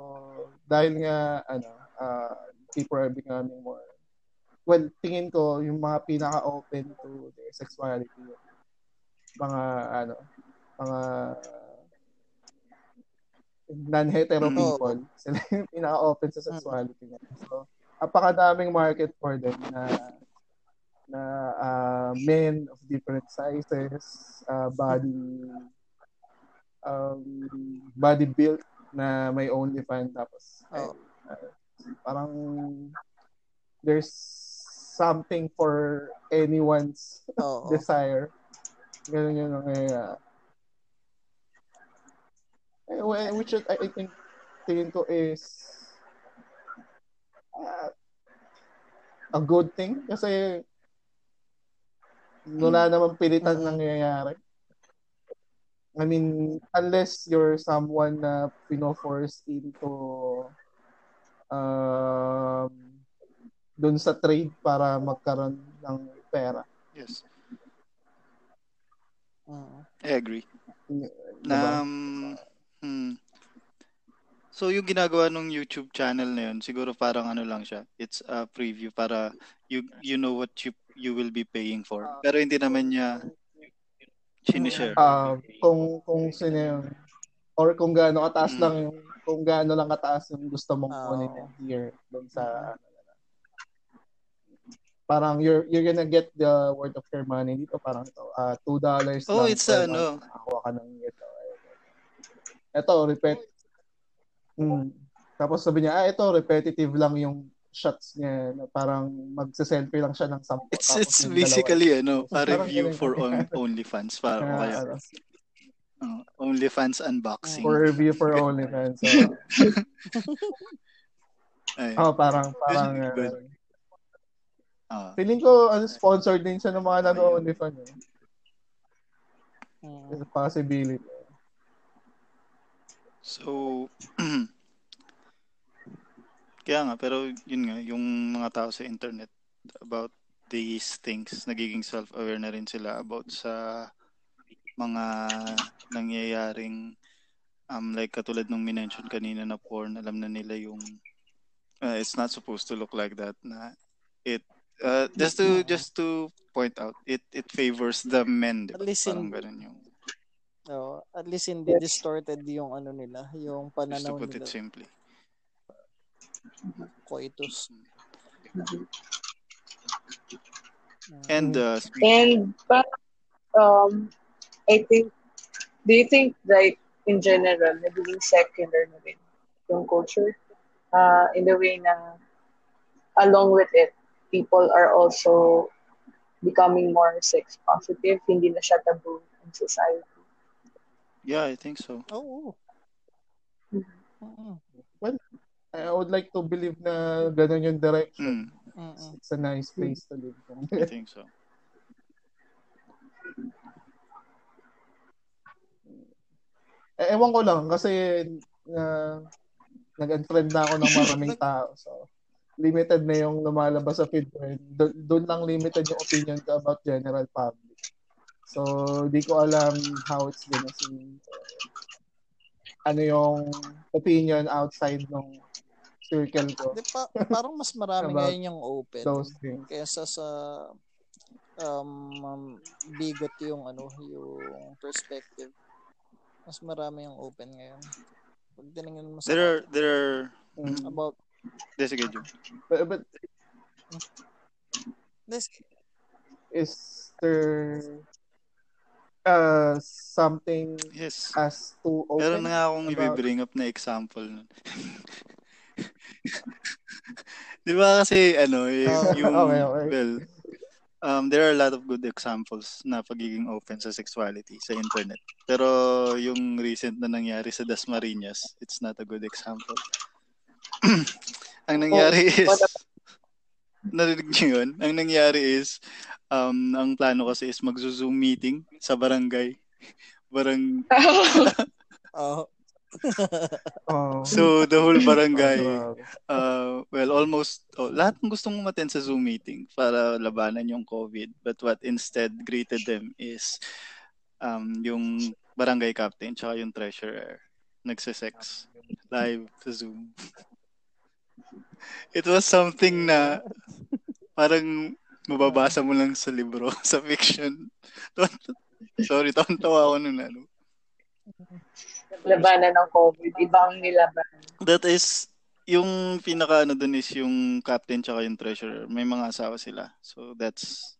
dahil nga, ano, ah, people are becoming more well, tingin ko, yung mga pinaka-open to their sexuality, mga, ano, mga non-hetero Mm. people. Sila yung pinaka-open sa sexuality nila. So, apakadaming market for them na na uh, men of different sizes, uh, body um, body built na may OnlyFans tapos Oo. uh, parang there's something for anyone's Oo. desire. Ganun yun ang uh, eh, well, which I, I think tingin ko is uh, a good thing kasi wala namang pilitan nangyayari. I mean, unless you're someone na pino-force into um, dun sa trade para magkaroon ng pera. Yes, Mm. I agree. Diba? Na, um, hmm. So, yung ginagawa ng YouTube channel na yun, siguro parang ano lang siya. It's a preview para you you know what you you will be paying for. Pero hindi naman niya sinishare. Ah, kung kung sino or kung gaano kataas Mm. lang yung kung gaano lang kataas yung gusto mong kunin yung tier dun sa ano na lang. Parang you're you're gonna get the worth of your money dito parang ito ah two dollars Oh, lang it's ano. Nakakuha ka ng ito ito repeat mm. tapos sabi niya ah ito repetitive lang yung shots niya na parang magse-selfie lang siya ng sampo It's it's basically ano, a Parang review for on, OnlyFans para dalawa. kaya uh, OnlyFans unboxing. for review for OnlyFans so Oh, parang parang Good. Uh, feeling ko ano sponsored din siya ng mga nag-OnlyFans eh. Mm. There's a possibility. So, kaya nga, pero yun nga, yung mga tao sa internet about these things, nagiging self-aware na rin sila about sa mga nangyayaring um, like katulad nung minention kanina na porn, alam na nila yung uh, it's not supposed to look like that na it uh, just to just to point out it it favors the men di ba? At least parang in- ganun yung Oo. at least hindi distorted yung ano nila, yung just to pananaw put it nila. simply Coitus. Mm. and uh, And but um I think do you think like in general nagiging secular na rin yung culture uh, in the way na along with it people are also becoming more sex positive hindi na siya taboo in society yeah I think so Oo. Mm. I would like to believe na ganun yung direction. mm. It's a nice place to live. I think so Eh, ewan ko lang kasi na nag-unfriend na ako ng maraming tao. So, limited na yung lumalabas sa feed ko. Do- Doon lang limited yung opinion ko about general public. So, di ko alam how it's gonna seem. ano yung opinion outside ng circle ko. Di, pa, parang mas marami ngayon yung open Those things. kaysa sa um, um, bigot yung ano yung perspective. Mas marami yung open ngayon. Pag tinignan mo sa There are, there are, Mm. about de, sige, Jun. But, but this is there uh, something Yes. as to Meron open? na nga akong about- i-bring up na example nun. Di ba kasi, ano, eh, Ah, yung, okay, okay. well, um, there are a lot of good examples na pagiging open sa sexuality sa internet. Pero yung recent na nangyari sa Dasmariñas, it's not a good example. Ang nangyari is, narinig niyo yun? Ang nangyari is, um, ang plano kasi is magzo-zoom meeting sa barangay. Barang, uh, Oh. so the whole barangay, Grabe. uh, well, almost, oh, lahat ng gustong umattend sa Zoom meeting para labanan yung COVID. But what instead greeted them is um, yung barangay captain tsaka yung treasurer nagsisex live sa Zoom. It was something na parang mababasa mo lang sa libro, sa fiction. Sorry, tawa-tawa ako nun. Ano. Labanan ng COVID. Ibang nilaban. That is, yung pinaka ano dun is yung captain tsaka yung treasurer. May mga asawa sila. So that's,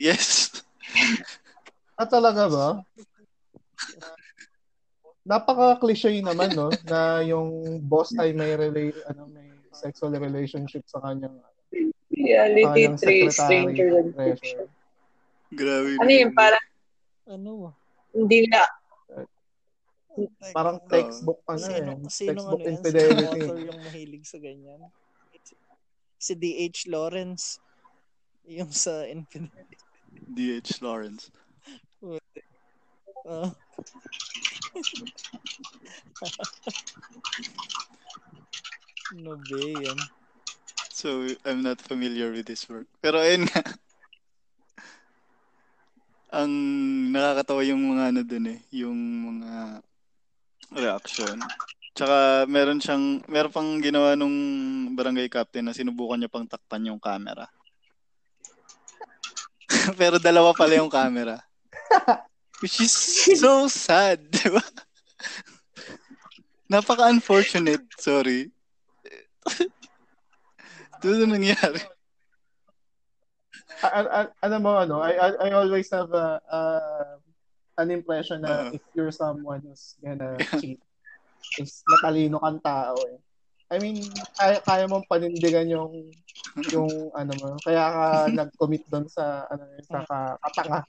yes. Ah, talaga ba? Napaka-cliche naman, no? Na yung boss ay may relate, ano, may sexual relationship sa kanyang Reality kanyang three stranger than fiction. Grabe. Ano yun, parang ano hindi na, like, Parang textbook ano sino, eh. sino Textbook ano? Sino infidelity. yung mahilig sa ganyan? Si D.H. Lawrence. Yung sa Infinity. D.H. Lawrence. Uh, no ba yan? So, I'm not familiar with this work. Pero ayun nga. Ang nakakatawa yung mga ano dun eh. Yung mga reaction. Tsaka meron siyang, meron pang ginawa nung barangay captain na sinubukan niya pang takpan yung camera. Pero dalawa pala yung camera. Which is so sad, di ba? Napaka-unfortunate, sorry. Na nangyari. Ano mo, ano, I, I, I always have a, uh, an impression na Uh-huh. if you're someone who's gonna cheat, is matalino kang tao eh. I mean, kaya, kaya mong panindigan yung yung ano mo, kaya ka nag-commit doon sa ano sa ka, katanga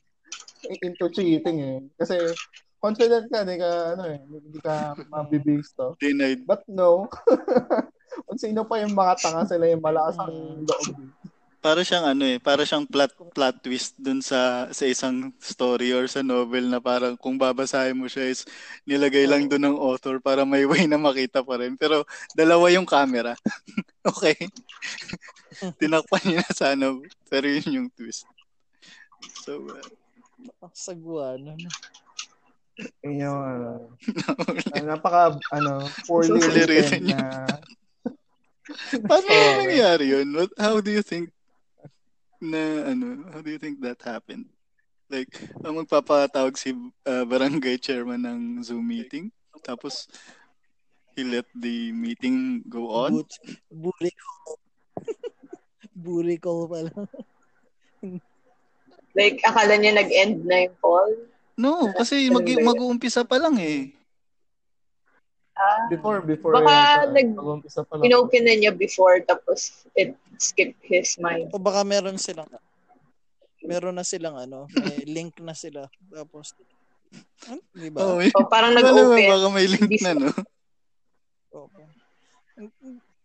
into cheating eh. Kasi confident ka, hindi ka ano eh, hindi ka mabibisto. Denied. But no. Kung sino pa yung mga tanga sila yung malakas ang loob. Para siyang ano eh, para siyang plot plot twist dun sa sa isang story or sa novel na parang kung babasahin mo siya is nilagay lang dun ng author para may way na makita pa rin. Pero dalawa yung camera. okay. Tinakpan niya na sana pero yun yung twist. So, uh, Yun yung ano, napaka ano, poorly written na paano Oo. nangyari yun? What, how do you think na ano, how do you think that happened? Like, ang magpapatawag si uh, barangay chairman ng Zoom meeting, tapos he let the meeting go on. But, buri ko. buri ko pala. Like, akala niya nag-end na yung call. No, kasi mag mag-uumpisa pa lang eh. Ah, before before Baka yata, nag- mag-umpisa pa lang. inopen na niya before, tapos it skipped his mind. O baka meron silang meron na silang ano, may link na sila. Tapos Ano? Di ba? Oh, O, parang nag-open. baka may link na, no? Oo.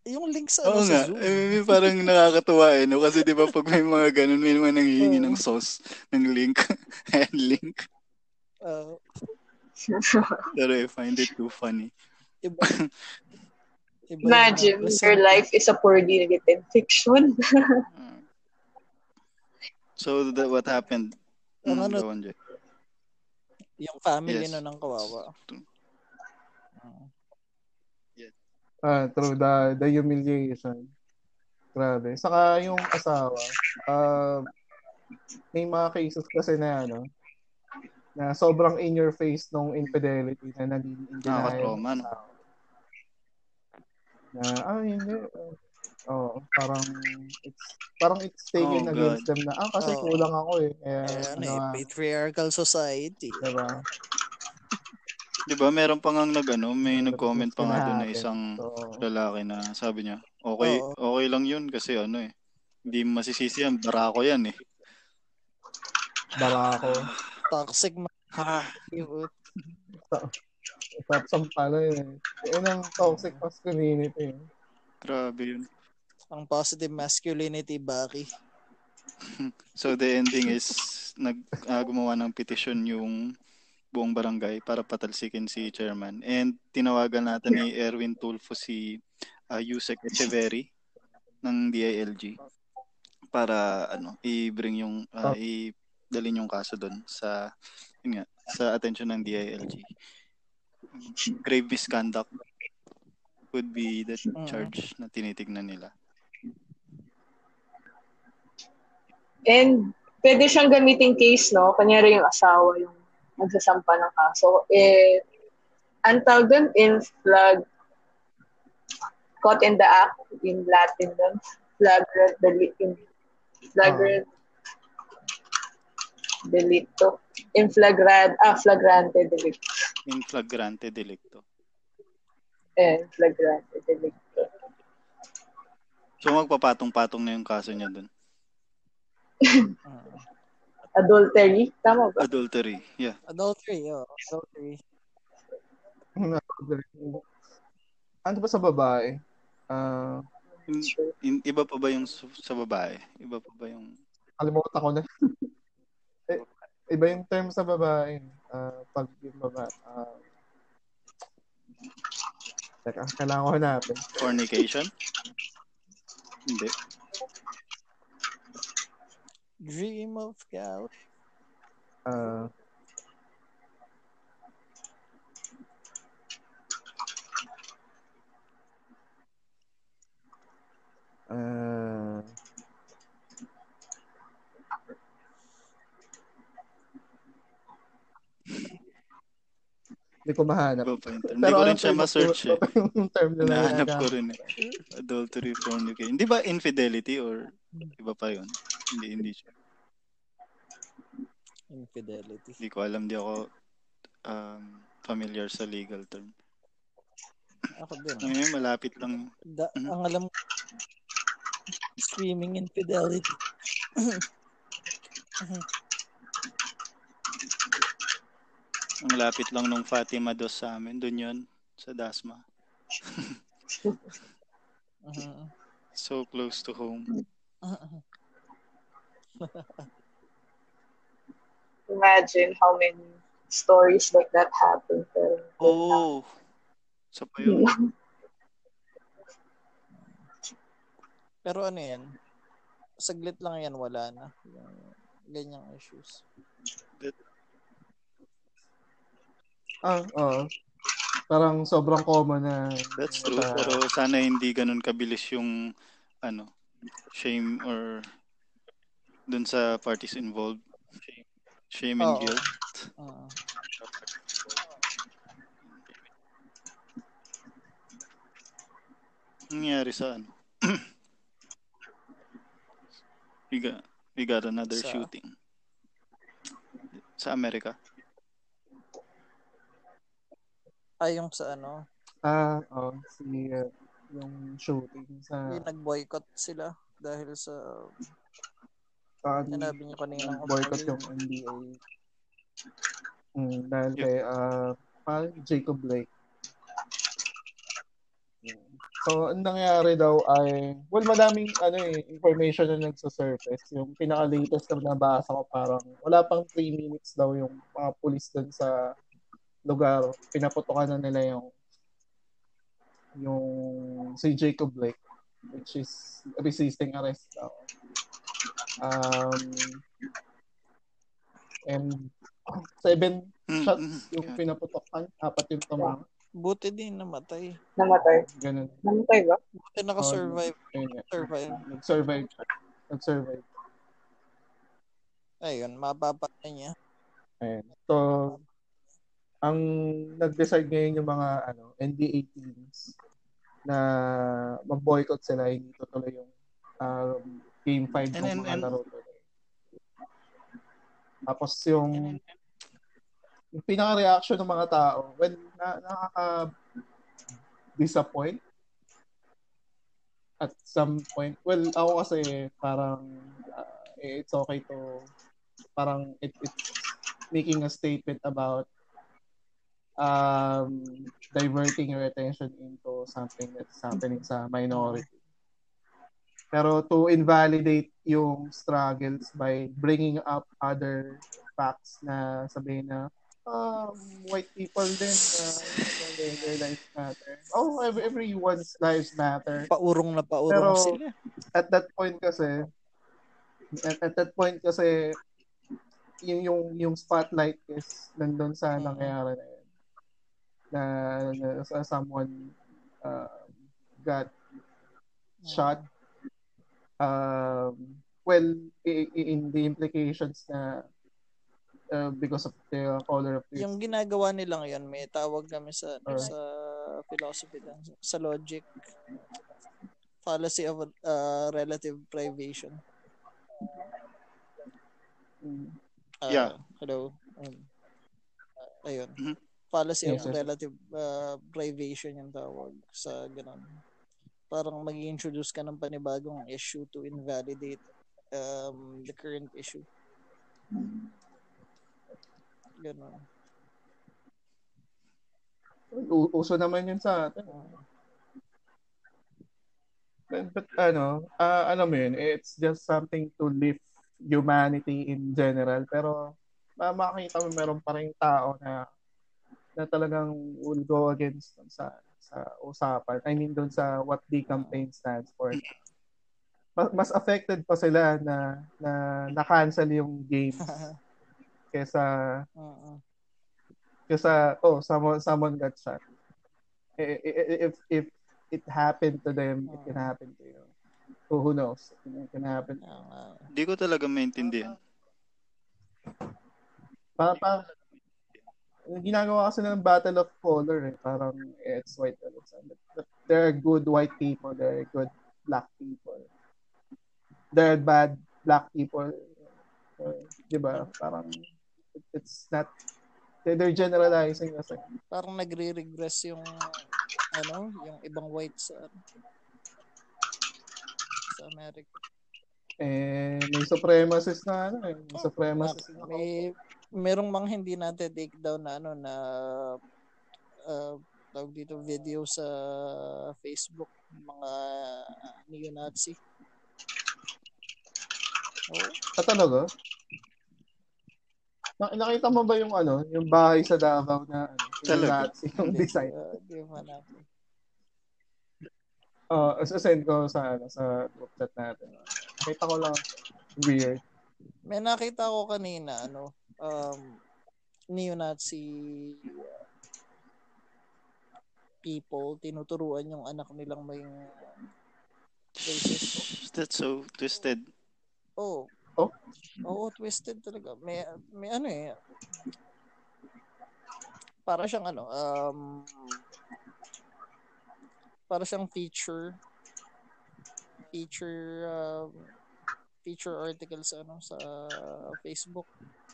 Yung link sa, Oo ano, nga. sa Zoom. Eh, parang nakakatuwa eh, no? Kasi di ba pag may mga ganun, may mga nanghihingi ng sauce, ng link. Ayan, link. Ah, Pero I find it too funny. iba, iba yung Imagine, represent- your life is a poorly written fiction. Uh, so, that, what happened? Ang Hmm, ano-. Yung family Yes. na ng kawawa. Ah, true. The, the humiliation. Grabe. Saka yung asawa, uh, may mga cases kasi na ano, na sobrang in your face nung infidelity na naging in denial. Nakaka-trauma, no? Na, ah, hindi. Oh, parang it's parang it's taken Oh, against them na ah kasi Oh. kulang ako eh. Kaya Ayan ano, eh, ah, patriarchal society. diba? Di ba, meron pa nga nag, ano, may nag-comment pa nga doon na Happen. isang So, lalaki na sabi niya, okay, okay lang yun kasi ano eh, hindi masisisi yan, barako yan eh. barako. Toxic Ha, Top pala eh. Yun ang toxic masculinity. eh. grabe yun. ang positive masculinity, Baki. So the ending is nag ah, gumawa ng petition yung buong barangay para patalsikin si chairman. And tinawagan natin ni Erwin Tulfo si uh, Yusek Echeverry ng DILG para ano i-bring yung ah, i-dalin yung kaso doon sa yun nga, sa attention ng DILG. Grave misconduct would be the Mm. charge na tinitignan nila. And pwede siyang gamitin case, no? Kanyari yung asawa yung nagsasampa ng kaso. Eh, ang tawag dun, in flag, caught in the act, in Latin dun, flagrant deli- in flagrant delito. In flagrant, ah, flagrante delicto. In flagrante delicto. Eh, flagrante delicto. So magpapatong-patong na yung kaso niya doon. Adultery, tama ba? Adultery. Yeah. Adultery, oh. Adultery. ano ba sa babae? Ah, In- in- iba pa ba yung sa, babae? Iba pa ba yung kalimutan ko na. eh, iba yung term sa babae. Ah, pag yung babae. ah, teka, kailangan ko hanapin. fornication? Hindi. Dream of gout. Ah, ah, Hindi ko mahanap. Iba pa. Hindi ko rin siya ma-search eh. Yung term na Hinahanap ko nagagamit. rin eh. Adultery, fornication. Hindi ba infidelity or iba pa yun? Hindi, hindi siya. Infidelity. Hindi ko alam. Di ako um, familiar sa legal term. Ako din. Ngayon, malapit lang. Da, Mhm. Ang alam screaming infidelity. Ang lapit lang nung Fatima Dos sa amin. Doon yun. Sa Dasma. Mhm. So close to home. Imagine how many stories like that happen. Pero, Oh! Sa pa yun. Pero ano yan? Saglit lang yan, wala na. Yung ganyang issues. Ah, oo. Parang sobrang common na. That's true. Pero sana hindi ganun kabilis yung ano, shame or dun sa parties involved. Shame and Oo. guilt. Ah. Nangyari sa ano? we got, we got another Sa- shooting. Sa Amerika. Ay, yung sa ano, Ah, oh, si uh, yung shooting sa yung nag-boycott sila dahil sa uh, sinabi niyo kanina boycott yung NBA. Mm, dahil kay uh, parang Jacob Blake. So, ang nangyari daw ay, well, madaming ano eh, information na nagsa-surface. Yung pinaka-latest na nabasa ko parang wala pang 3 minutes daw yung mga pulis dun sa lugar. Pinaputokan na nila yung yung si Jacob Blake which is resisting arrest daw. Um, and seven Mm, shots mm, yung yeah. pinaputokan, apat yung tumama. Buti din namatay. Namatay. Ganun. Namatay ba? Buti nakasurvive. Ayun nga. Survive. Nag-survive. Nag-survive. Ayun, mapapatay niya. Ayun. So, ang nag-decide ngayon yung mga ano NBA teams na mag-boycott sila, hindi tutuloy yung um, Game 5 And- and- mga and-. Tapos yung yung pinaka-reaction ng mga tao, well, na, nakaka-disappoint at some point. Well, ako kasi parang uh, it's okay to parang it, it's making a statement about um, diverting your attention into something that's happening sa minority. Pero to invalidate yung struggles by bringing up other facts na sabihin na um, white people din uh, their, their lives matter. Oh, every, everyone's lives matter. Paurong na paurong Pero- sila. At that point kasi at, at that point kasi yung yung yung spotlight is nandun sa Mm. nangyayari na yun. Na, na, na someone uh, got shot um well in the implications na uh, because of the color of his Yung ginagawa nilang yun, may tawag kami sa ano, Alright. sa philosophy sa logic. Fallacy of uh, relative privation. Mm. Ah, Yeah. Hello. Um, ayun. Mhm. Fallacy Yes, of yes. relative uh, privation yung tawag sa ganun. Parang mag introduce ka ng panibagong issue to invalidate um, the current issue. Ganun. U- uso naman yun sa atin. But, but ano, ah, alam mo yun, it's just something to lift humanity in general. Pero ma- makakita mo meron pa rin tao na na talagang will go against sa sa usapan. I mean doon sa what the campaign stands for. Mas, mas affected pa sila na na na-cancel yung games kesa Oo. kesa oh someone someone got shot. If if it happened to them, it can happen to you. Who, who knows? It can happen. Kaya nga. Di ko talaga maintindihan. Pa, pa, ginagawa kasi ng battle of color eh. Parang it's white but, but there are good white people, there are good black people. There are bad black people. So, di ba? Parang it- it's not they- they're generalizing kasi. parang nagre-regress yung ano, yung ibang white sa sa America. Eh, may supremacist na ano eh. May supremacist na May merong mga hindi natin take down na ano na uh, tawag dito video sa Facebook mga neo-Nazi. Oh, Ah, talaga? Na- nakita mo ba yung ano, yung bahay sa Davao na ano, yung? Nazi, yung hindi, design? uh, di pa natin. Uh, send ko sa ano, sa group chat natin. Nakita ko lang weird. May nakita ko kanina ano um neo-Nazi uh, people tinuturuan yung anak nilang may racist. That's so twisted. Oh. Oh? Oo, twisted talaga. May may ano eh. Para siyang ano, um para siyang feature feature um, feature article sa ano sa Facebook.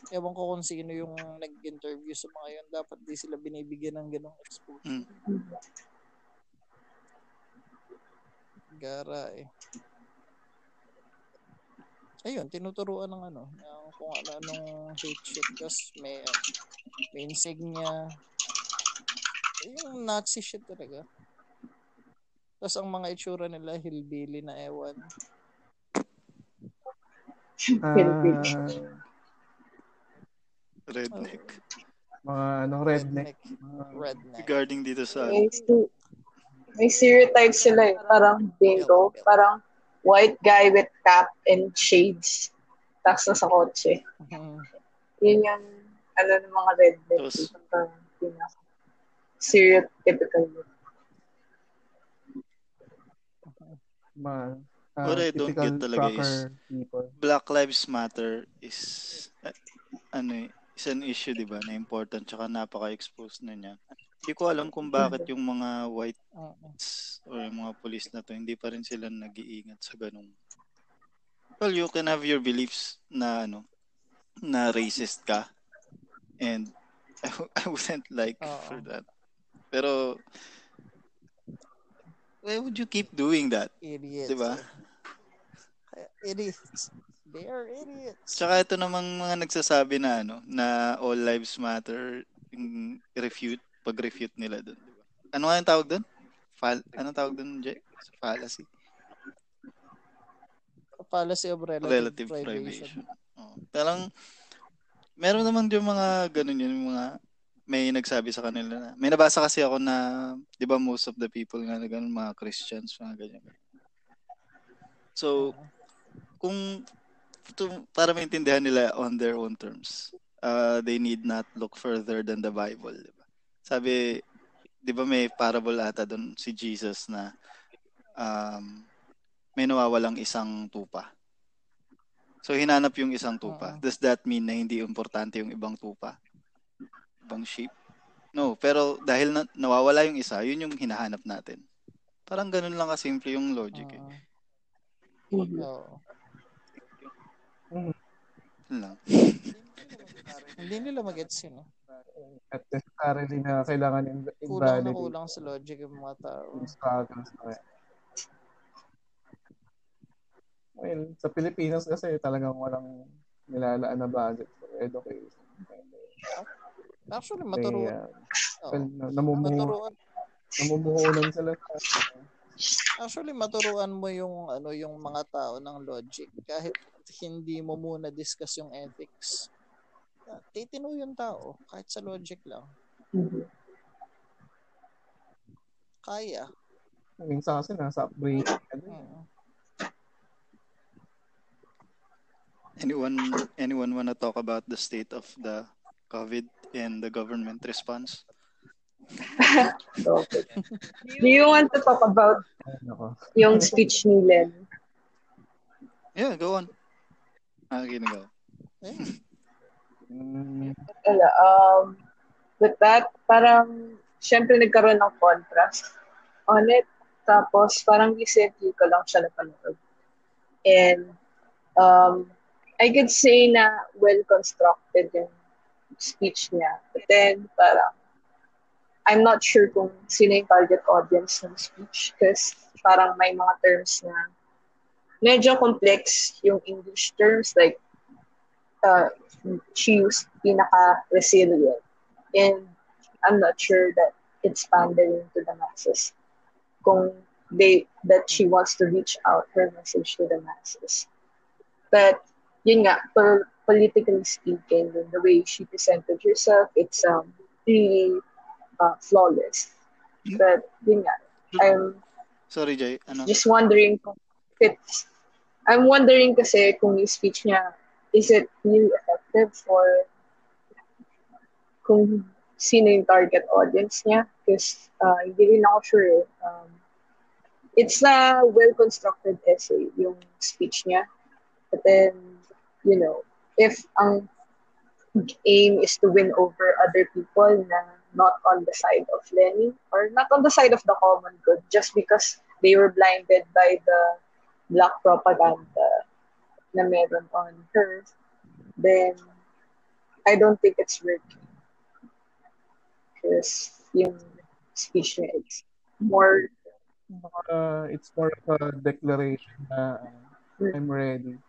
Ewan ko kung sino yung nag-interview sa mga yun. Dapat di sila binibigyan ng ganong exposure. Mm. Gara eh. Ayun, tinuturuan ng ano, ng kung ano-anong hate shit. Tapos may, may insignia. Yung Nazi shit talaga. Tapos ang mga itsura nila, hillbilly na ewan. Philippines. Ah, Redneck. mga ano, redneck. Mga, Redneck. Regarding dito sa... May, may stereotype sila eh. Parang bingo. Parang white guy with cap and shades. Tapos nasa kotse. Mhm. Yun yung ano ng mga redneck. Tapos- Parang pinaka- stereotypical look. Uh, What I don't get talaga is- people. Black Lives Matter is uh, ano eh, is an issue 'di ba na important tsaka napaka-exposed na niya. Hindi ko alam kung bakit yung mga white or yung mga police na to hindi pa rin sila nag-iingat sa ganung. Well, you can have your beliefs na ano na racist ka and I, I wouldn't like Oo. for that. Pero why would you keep doing that? Idiots. Diba? Idiots. They are idiots. Tsaka ito namang mga nagsasabi na ano, na all lives matter, refute, pag-refute nila doon. Diba? Ano nga yung tawag doon? Fal anong tawag doon, Jay? Fallacy? Policy of relative, Relative privation. privation. Oh. Talang, meron naman yung mga ganun yun, yung mga may nagsabi sa kanila na, may nabasa kasi ako na, di ba most of the people nga na ganun, mga Christians, mga ganyan. So, kung to, para maintindihan nila on their own terms, uh, they need not look further than the Bible. Di ba? Sabi, di ba may parable ata doon si Jesus na um, may nawawalang isang tupa. So, hinanap yung isang tupa. Oo. Does that mean na hindi importante yung ibang tupa? Ibang sheep? No, pero dahil na, nawawala yung isa, yun yung hinahanap natin. Parang ganun lang kasimple yung logic eh. Oo. Yun lang. Hindi nila mag-gets yun. Eh. At necessarily na kailangan in- Kulang na invalidate kulang sa logic yung mga tao. yung struggles na yan. Well, sa Pilipinas kasi talagang walang nilalaan na budget for education. Actually, May, maturuan. uh, Oo. well, na- namumuhu, Maturuan. namumuhunan sila sa Actually, maturuan mo yung ano yung mga tao ng logic kahit hindi mo muna discuss yung ethics. Ah, Titino yung tao kahit sa logic lang. Mhm. Kaya. minsan kasi nasa upbringing. Ano, Mm. Anyone anyone wanna talk about the state of the COVID and the government response? Do you want to talk about ano yung speech ni Len? Yeah, go on. Ah, go. Mm, Wala, um, with that, parang, syempre nagkaroon ng contrast on it. Tapos, parang recently ko lang siya napanood. And, um, I could say na well-constructed yung speech niya. But then, parang, I'm not sure kung sino yung target audience ng speech kasi parang may mga terms na medyo complex yung English terms like uh, she used pinaka-resilient. And I'm not sure that it's pandering to the masses. Kung they, that she wants to reach out her message to the masses. But, yun nga, po- politically speaking, the way she presented herself, it's um, really uh, flawless. But, yun nga, I'm Sorry, Jay. Ano? just wondering kung I'm wondering kasi kung yung speech niya is it really effective for kung sino yung target audience niya because uh, hindi rin ako sure eh. um, it's a well-constructed essay yung speech niya but then you know if ang aim is to win over other people na not on the side of Lenny or not on the side of the common good just because they were blinded by the black propaganda na meron on her, then I don't think it's working. Because yung speech niya is more, uh, it's more of a declaration na uh, I'm ready.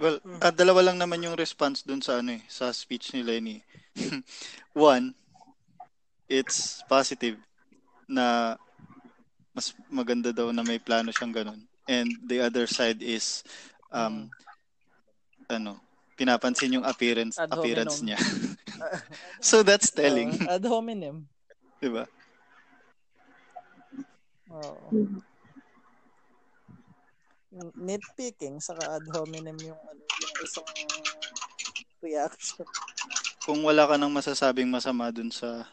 Well, ah, dalawa lang naman yung response dun sa ano eh, sa speech ni Lenny. One, it's positive na mas maganda daw na may plano siyang ganun. And the other side is um ano, pinapansin yung appearance Ad appearance hominem. niya. so that's telling, Uh, ad hominem. 'di ba? Oo. Nitpicking saka ad hominem yung ano yung isang reaction. Kung wala ka nang masasabing masama dun sa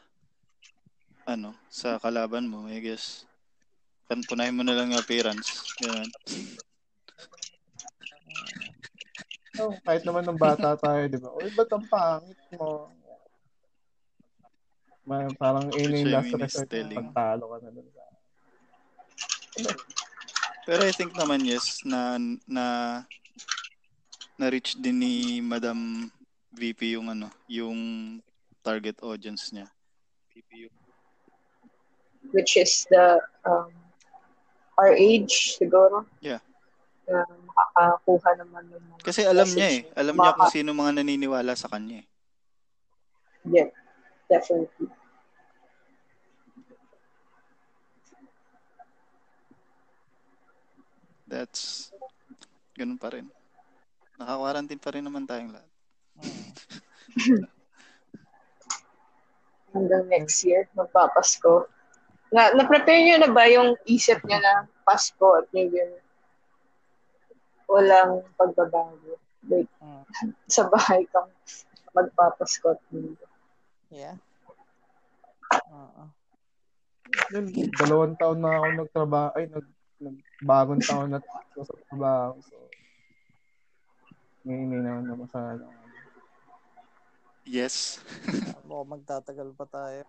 ano, sa kalaban mo, I guess, kan punahin mo na lang yung appearance. Ganun. Oh, kahit naman ng bata tayo, di ba? Uy, ba't ang pangit mo? Ma- parang yun yung last resort pagtalo ka na dun. Pero I think naman yes na na na reach din ni Madam VP yung ano, yung target audience niya. VP yung which is the um, our age siguro. Yeah. Na makakakuha naman ng mga Kasi alam niya eh. Alam niya kung sino mga naniniwala sa kanya eh. Yeah, definitely. That's ganun pa rin. Naka-quarantine pa rin naman tayong lahat. Hmm. Hanggang next year, magpapasko. Na, na-prepare niyo na ba yung isip niya na Pasko at New Year? Walang pagbabago. Like, Hmm. sa bahay kang magpapasko at New Year. Yeah. Oo. Yun, dalawang taon na ako nagtrabaho, ay, nag, nag bagong taon na ako sa trabaho. So, ngayon hindi naman na masyado. Yes. Mukhang magtatagal pa tayo.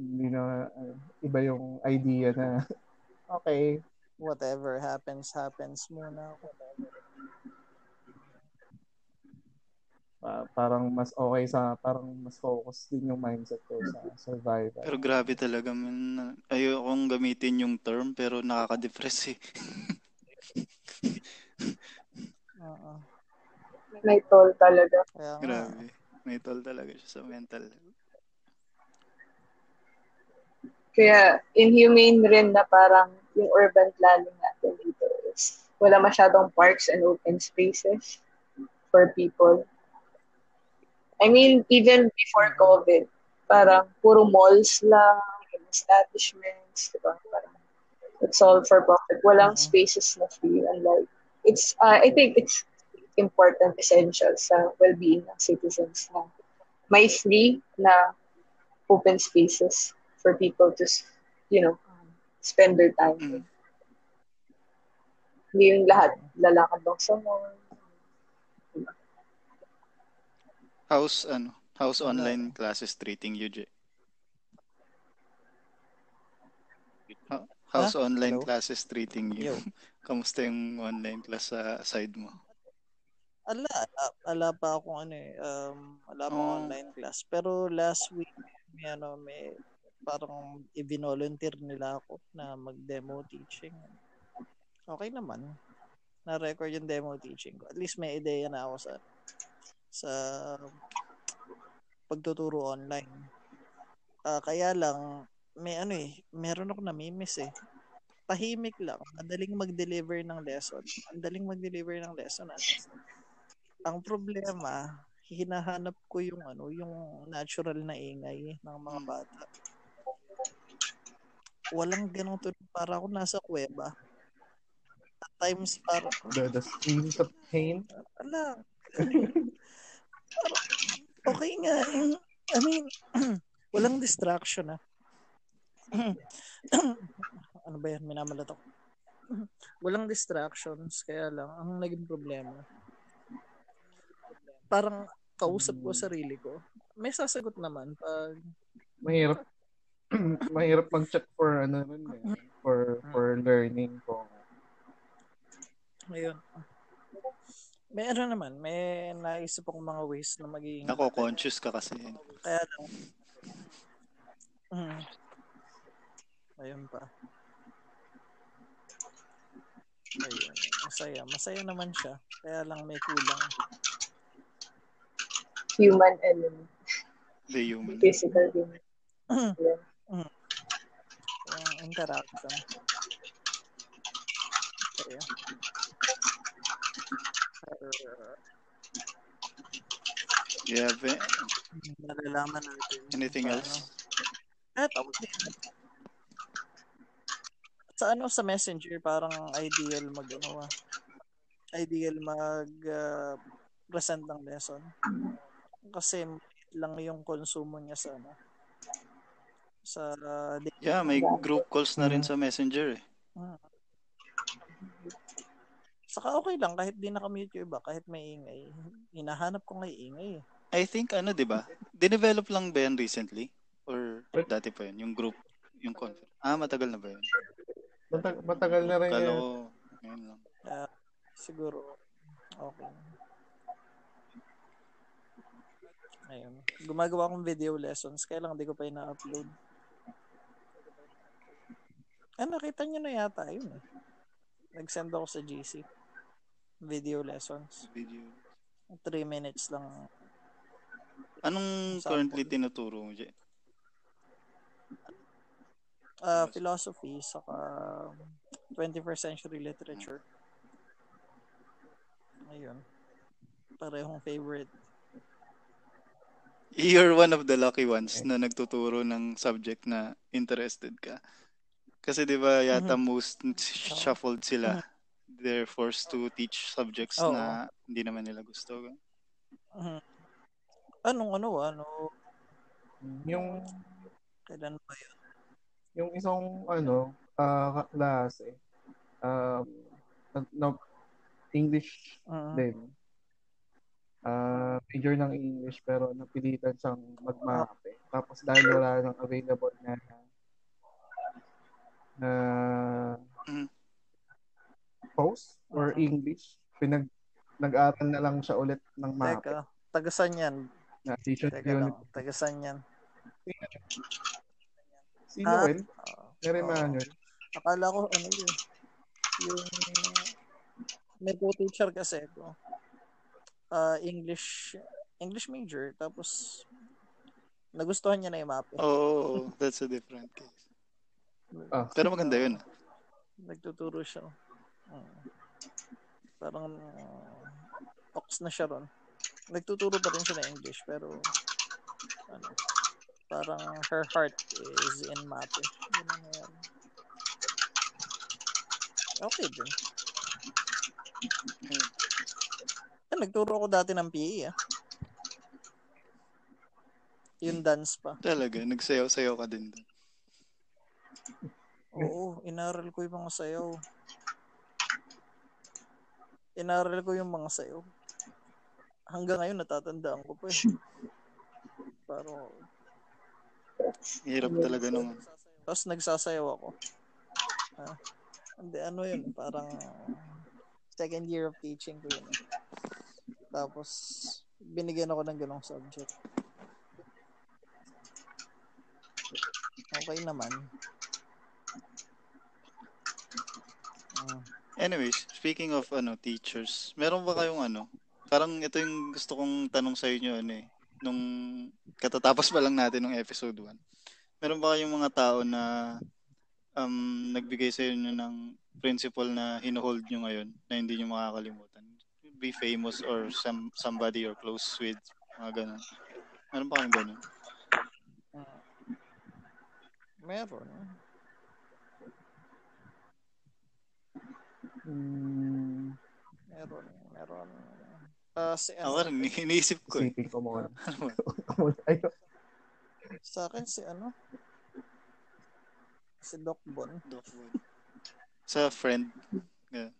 Hindi na, ano, iba yung idea na, okay, Whatever happens, happens muna. pa- parang mas okay sa, parang mas focus din yung mindset ko sa survival. Pero grabe talaga man. Ayokong gamitin yung term pero nakaka-depress eh. Oo. May toll talaga. Kaya Grabe. May toll talaga siya sa mental. Kaya inhumane rin na parang yung urban planning natin dito is wala masyadong parks and open spaces for people. I mean, even before COVID, parang puro malls lang, establishments, di ba? Parang it's all for profit. Walang Mhm. spaces na free. And like, it's, uh, I think it's important, essential sa well-being ng citizens na may free na open spaces for people to, you know, um, spend their time with. Mm. Hindi yung lahat lalakad lang sa mall. How's ano? How's online classes treating you, Jay? How- How's online Hello? classes treating you? Yo. Kamusta yung online class sa side mo? ala, ala, ala pa ako ano eh, um, ala pa Oh. online class. Pero last week, may ano, may parang i-volunteer nila ako na mag-demo teaching. Okay naman. Na-record yung demo teaching ko. At least may ideya na ako sa sa pagtuturo online. Ah, kaya lang, may ano eh, meron ako namimiss eh. Tahimik lang. Madaling mag-deliver ng lesson. Ang daling mag-deliver ng lesson. Ang problema, hinahanap ko yung ano, yung natural na ingay ng mga Mm. bata. Walang ganong tunog para ako nasa kuweba. At times para The, the screams of pain. ala. Parang, okay nga. eh. I mean, walang distraction ah. ano ba yan? Minamalat ako. walang distractions. Kaya lang, ang naging problema. Parang kausap ko sarili ko. May sasagot naman pag Mahirap. mahirap mag-check for ano rin eh, for for learning ko. Ayun. May ano naman, may naisip akong mga ways na magiging Nako, conscious ka kasi. Kaya lang. Mm. Ayun pa. Ayun. Masaya. Masaya naman siya. Kaya lang may kulang. Human element, The human. physical human. Yung interaction. Kaya. Uh, You have eh, malalaman natin. anything paano. else? Eh, tapos din. Sa ano sa messenger parang ideal mag ano ah. ideal mag uh, present ng lesson. Kasi lang yung konsumo niya sa ano sa uh, Yeah, may group calls na rin sa Messenger eh. Hmm. Saka okay lang kahit di nakamute yung iba, kahit may ingay. Hinahanap ko ngay ingay. I think ano, 'di ba? Dinevelop lang ba yan recently or dati pa yun yung group, yung conference? Ah, matagal na ba yun? Matag- matagal na rin Kalo, yan. Ngayon lang. Uh, siguro okay. Ayun. Gumagawa akong video lessons, kaya lang di ko pa ina-upload. Ah, nakita nyo na yata yun eh. Nag-send ako sa GC. Video lessons. Video. 3 minutes lang. Anong currently tinuturo mo, Jay? Uh, philosophy, saka 21st century literature. Ayun. Parehong favorite. You're one of the lucky ones na nagtuturo ng subject na interested ka. Kasi 'di ba yata mm-hmm. most shuffled sila. Mm-hmm. They're forced to teach subjects oh. na hindi naman nila gusto. Mm-hmm. Anong ano ano? Yung kailan ba 'yun? Yung isang ano, uh, klase um uh, no, English uh-huh. din. Uh, major ng English pero napilitan siyang magmape. Tapos dahil wala nang available na na mm. post or uh-huh. English. Pinag nag-aral na lang siya ulit ng map. Teka, tagasan yan. Na teacher Teka lang, tagasan yan. Si ah, Noel? Uh, Mary Manuel. Akala ko ano yun. Yung may co-teacher kasi ko. Uh, English English major tapos nagustuhan niya na yung map. Oh, that's a different case. Ah. Pero maganda yun. Nagtuturo siya. Uh, parang uh, ox na siya ron. Nagtuturo pa rin siya ng English pero ano, parang her heart is in math. Eh. Ganun na yan. Okay din. Hmm. Ah, nagturo ako dati ng PE ah. Yung dance pa. Talaga, nagsayaw-sayaw ka din doon. Oo, inaral ko yung mga sayaw. Inaral ko yung mga sayaw. Hanggang ngayon natatandaan ko pa eh. Pero Hirap talaga nung Tapos nagsasayaw ako. Ah, hindi ano yun, parang second year of teaching ko yun. Tapos binigyan ako ng ganong subject. Okay naman. Uh, Anyways, speaking of ano teachers, meron ba kayong ano? Parang ito yung gusto kong tanong sa inyo ano eh. Nung katatapos pa lang natin ng episode 1. Meron ba kayong mga tao na um, nagbigay sa inyo ng principle na hinuhold nyo ngayon na hindi nyo makakalimutan? Be famous or some somebody you're close with, mga ganun. Meron ba kayong ganun? Uh, meron. Mm. Meron, meron. Uh, si, ano, Ako rin, iniisip ko. Eh. Isipin ko muna. Ano Sa akin si ano? Si Doc Bon. Doc Bon. Sa friend. Yeah.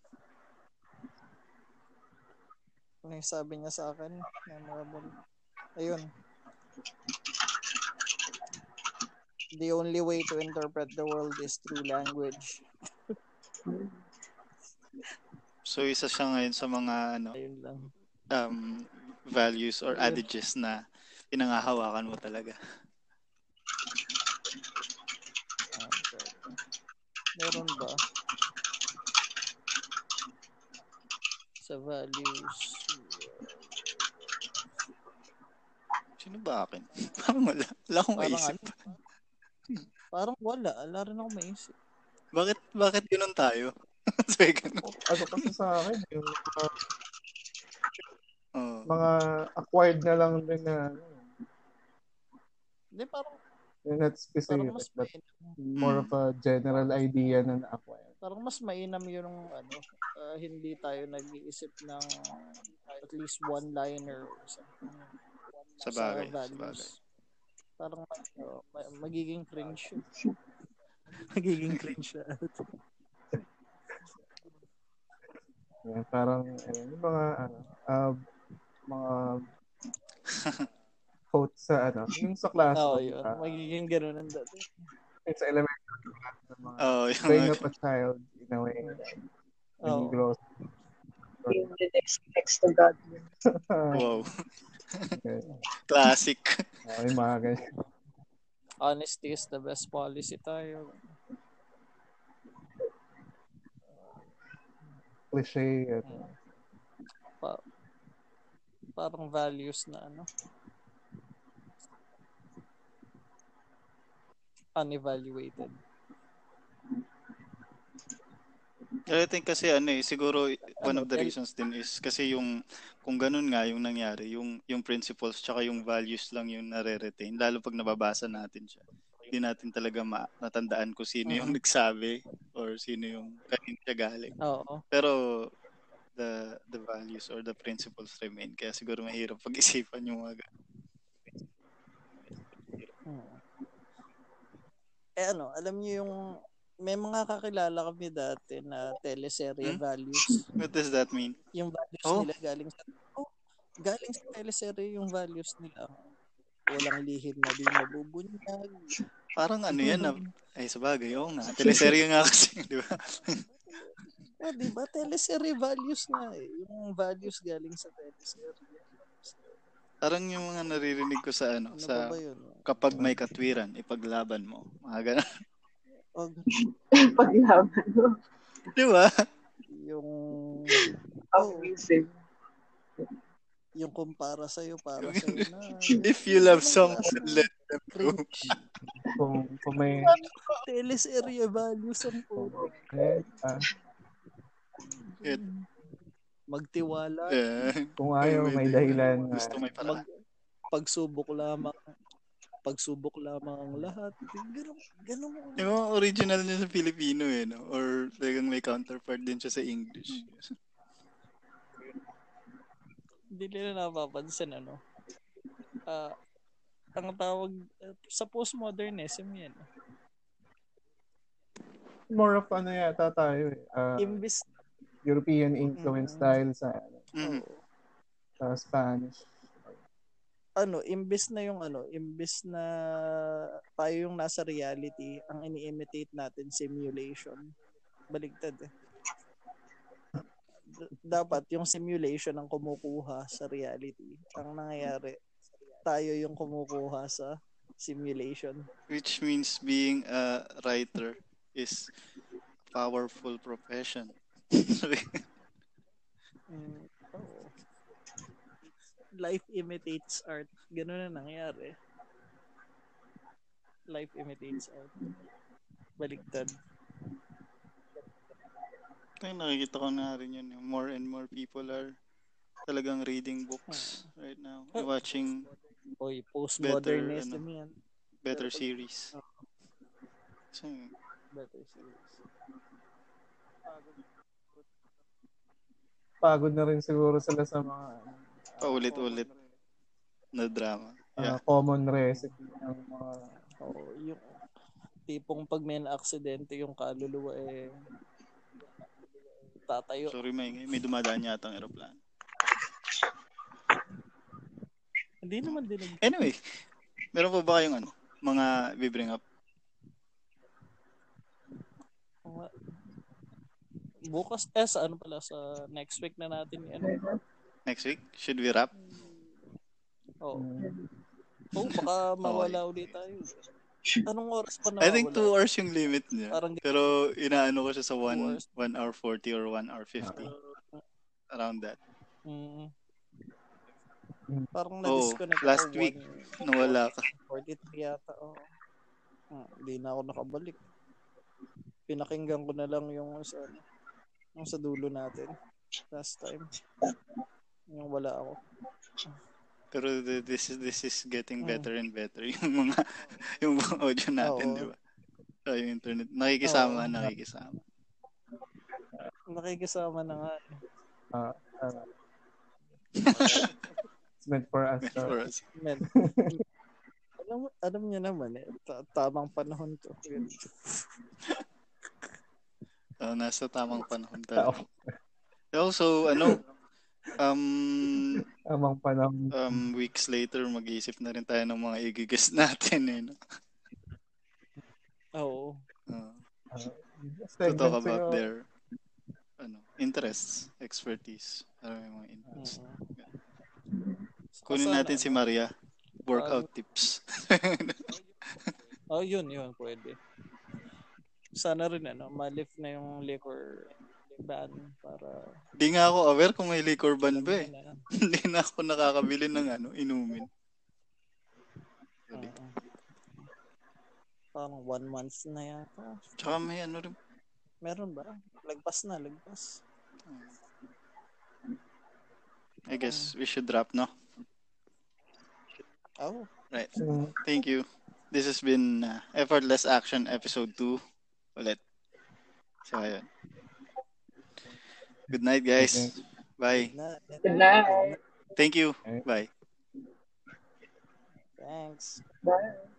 Ano yung sabi niya sa akin? Memorable. Ayun. The only way to interpret the world is through language. So isa siya ngayon sa mga ano lang. um values or Ayun. adages na pinangahawakan mo talaga. Okay. Meron ba? Sa values. Sino ba akin? Parang wala. Wala akong parang maisip. Ano? Parang wala. Wala rin ako maisip. Bakit, bakit ganun tayo? Sorry, ano kasi sa akin, yung uh, uh, mga acquired na lang din na ano. Hindi, parang not specific, but more of a general idea na na-acquire. Parang mas mainam yung ano, uh, hindi tayo nag-iisip ng at least one-liner or something. Sa bagay. Sa bagay. Parang uh, magiging cringe. magiging cringe siya. Yeah, parang eh, yung mga ano, uh, mga quote sa ano, yung sa class. Oo, oh, yun. Uh, magiging ganun ang dati. It's elementary class ng mga oh, yung bring up a child in a way. Oh. He grows. Yung next, next to God. wow. Okay. Classic. Oh, yung mga ganyan. Honesty is the best policy tayo. Cliche. At... Pa- parang values na ano. Unevaluated. I think kasi ano eh, siguro one of the reasons din is kasi yung kung ganun nga yung nangyari, yung yung principles tsaka yung values lang yung nare-retain lalo pag nababasa natin siya. Hindi natin talaga ma- natandaan kung sino yung uh-huh. nagsabi or sino yung kanina siya galing. Oo. Pero the the values or the principles remain kaya siguro mahirap pag-isipan yung mga hmm. Eh ano, alam niyo yung may mga kakilala kami dati na teleserye hmm? values. What does that mean? Yung values oh. nila galing sa oh, galing sa teleserye yung values nila. Walang lihim na di mabubunyag. Parang ano yan na, ay sabagay, oo nga. Teleserye nga kasi, di ba? oh, di ba? Teleserye values nga eh. Yung values galing sa teleserye. Parang yung mga naririnig ko sa ano, ano sa kapag may katwiran, ipaglaban mo. Mga ganun. Og paglaban mo. Di ba? Yung amazing. Yung kumpara sa iyo para sa iyo na. If you love someone, let them go. kung, kung may teles area values ang po. Eh, ah. It, magtiwala. Yeah. Kung ayaw, may dahilan. Gusto may paraan. Mag, pagsubok lamang pagsubok lamang ang lahat. Ganun, ganun. Yung original niya sa Filipino eh, no? Or talagang may counterpart din siya sa English. Hindi nila napapansin, ano? Uh, ang tawag uh, sa postmodernism yan. More of ano yata tayo eh. Uh, Imbis European influence mm. style sa mm. sa Spanish ano, imbes na yung ano, imbes na tayo yung nasa reality, ang ini-imitate natin simulation. Baligtad eh. Dapat yung simulation ang kumukuha sa reality. Ang nangyayari, tayo yung kumukuha sa simulation. Which means being a writer is a powerful profession. mm, oh life imitates art. Ganun na nangyari. Life imitates art. Baligtad. Ay, nakikita ko na rin yun. More and more people are talagang reading books right now. Watching Oy, postmodernism better, ano, yan. Better series. Oh. So, better series. Pagod na rin siguro sila sa mga Paulit-ulit na drama. Yeah. Uh, common recipe ng mga oh, yung tipong pag may aksidente yung kaluluwa eh tatayo. Sorry, may, may dumadaan yata ang aeroplano. Hindi naman din. Anyway, meron pa ba kayong ano, mga bibring up? Bukas, eh, sa ano pala, sa next week na natin yan. Next week? Should we wrap? Oo. Oh. oh, baka mawala okay. ulit tayo. Anong oras pa na? I think 2 hours yung limit niya. Parang, Pero inaano ko siya sa 1 1 hour 40 or 1 hour 50. Uh, Around that. Mm. Parang na-disconnect oh, last week, one, nawala ka. 43 yata. Oh. Hmm, hindi na ako nakabalik. Pinakinggan ko na lang yung sa, yung sa dulo natin last time. Yung wala ako. Pero this is this is getting hmm. better and better yung mga yung audio natin, di ba? So, yung internet nakikisama, Oo. nakikisama. Nakikisama na nga. Ah, ah. It's meant for us. Meant to- for us. Men. alam, alam niya naman eh. Ta- tamang panahon to. Yun. Ah, nasa tamang panahon Tao. talaga. Also, ano, um, Amang panahon. um, weeks later, mag-iisip na rin tayo ng mga igigas natin. Eh, no? Oo. Uh, Just to like talk that, about their ano, interests, expertise. Ano yung mga interests. Mm. Kunin natin si? Maria. Workout tips. Oh, yun, yun, pwede. Sana rin, ano, malift na yung liquor ban para... Di nga ako aware kung may liquor ban ba eh. Hindi na ako nakakabili ng ano, inumin. Oo. Parang one month na yata. Tsaka may ano rin. Meron ba? Lagpas na, lagpas. I guess we should wrap, no? Oh, Right. Thank you. This has been uh, Effortless Action Episode 2 ulit. So, ayun. Good night, guys. Bye. na, Good night. Thank you. Bye. Thanks. Bye.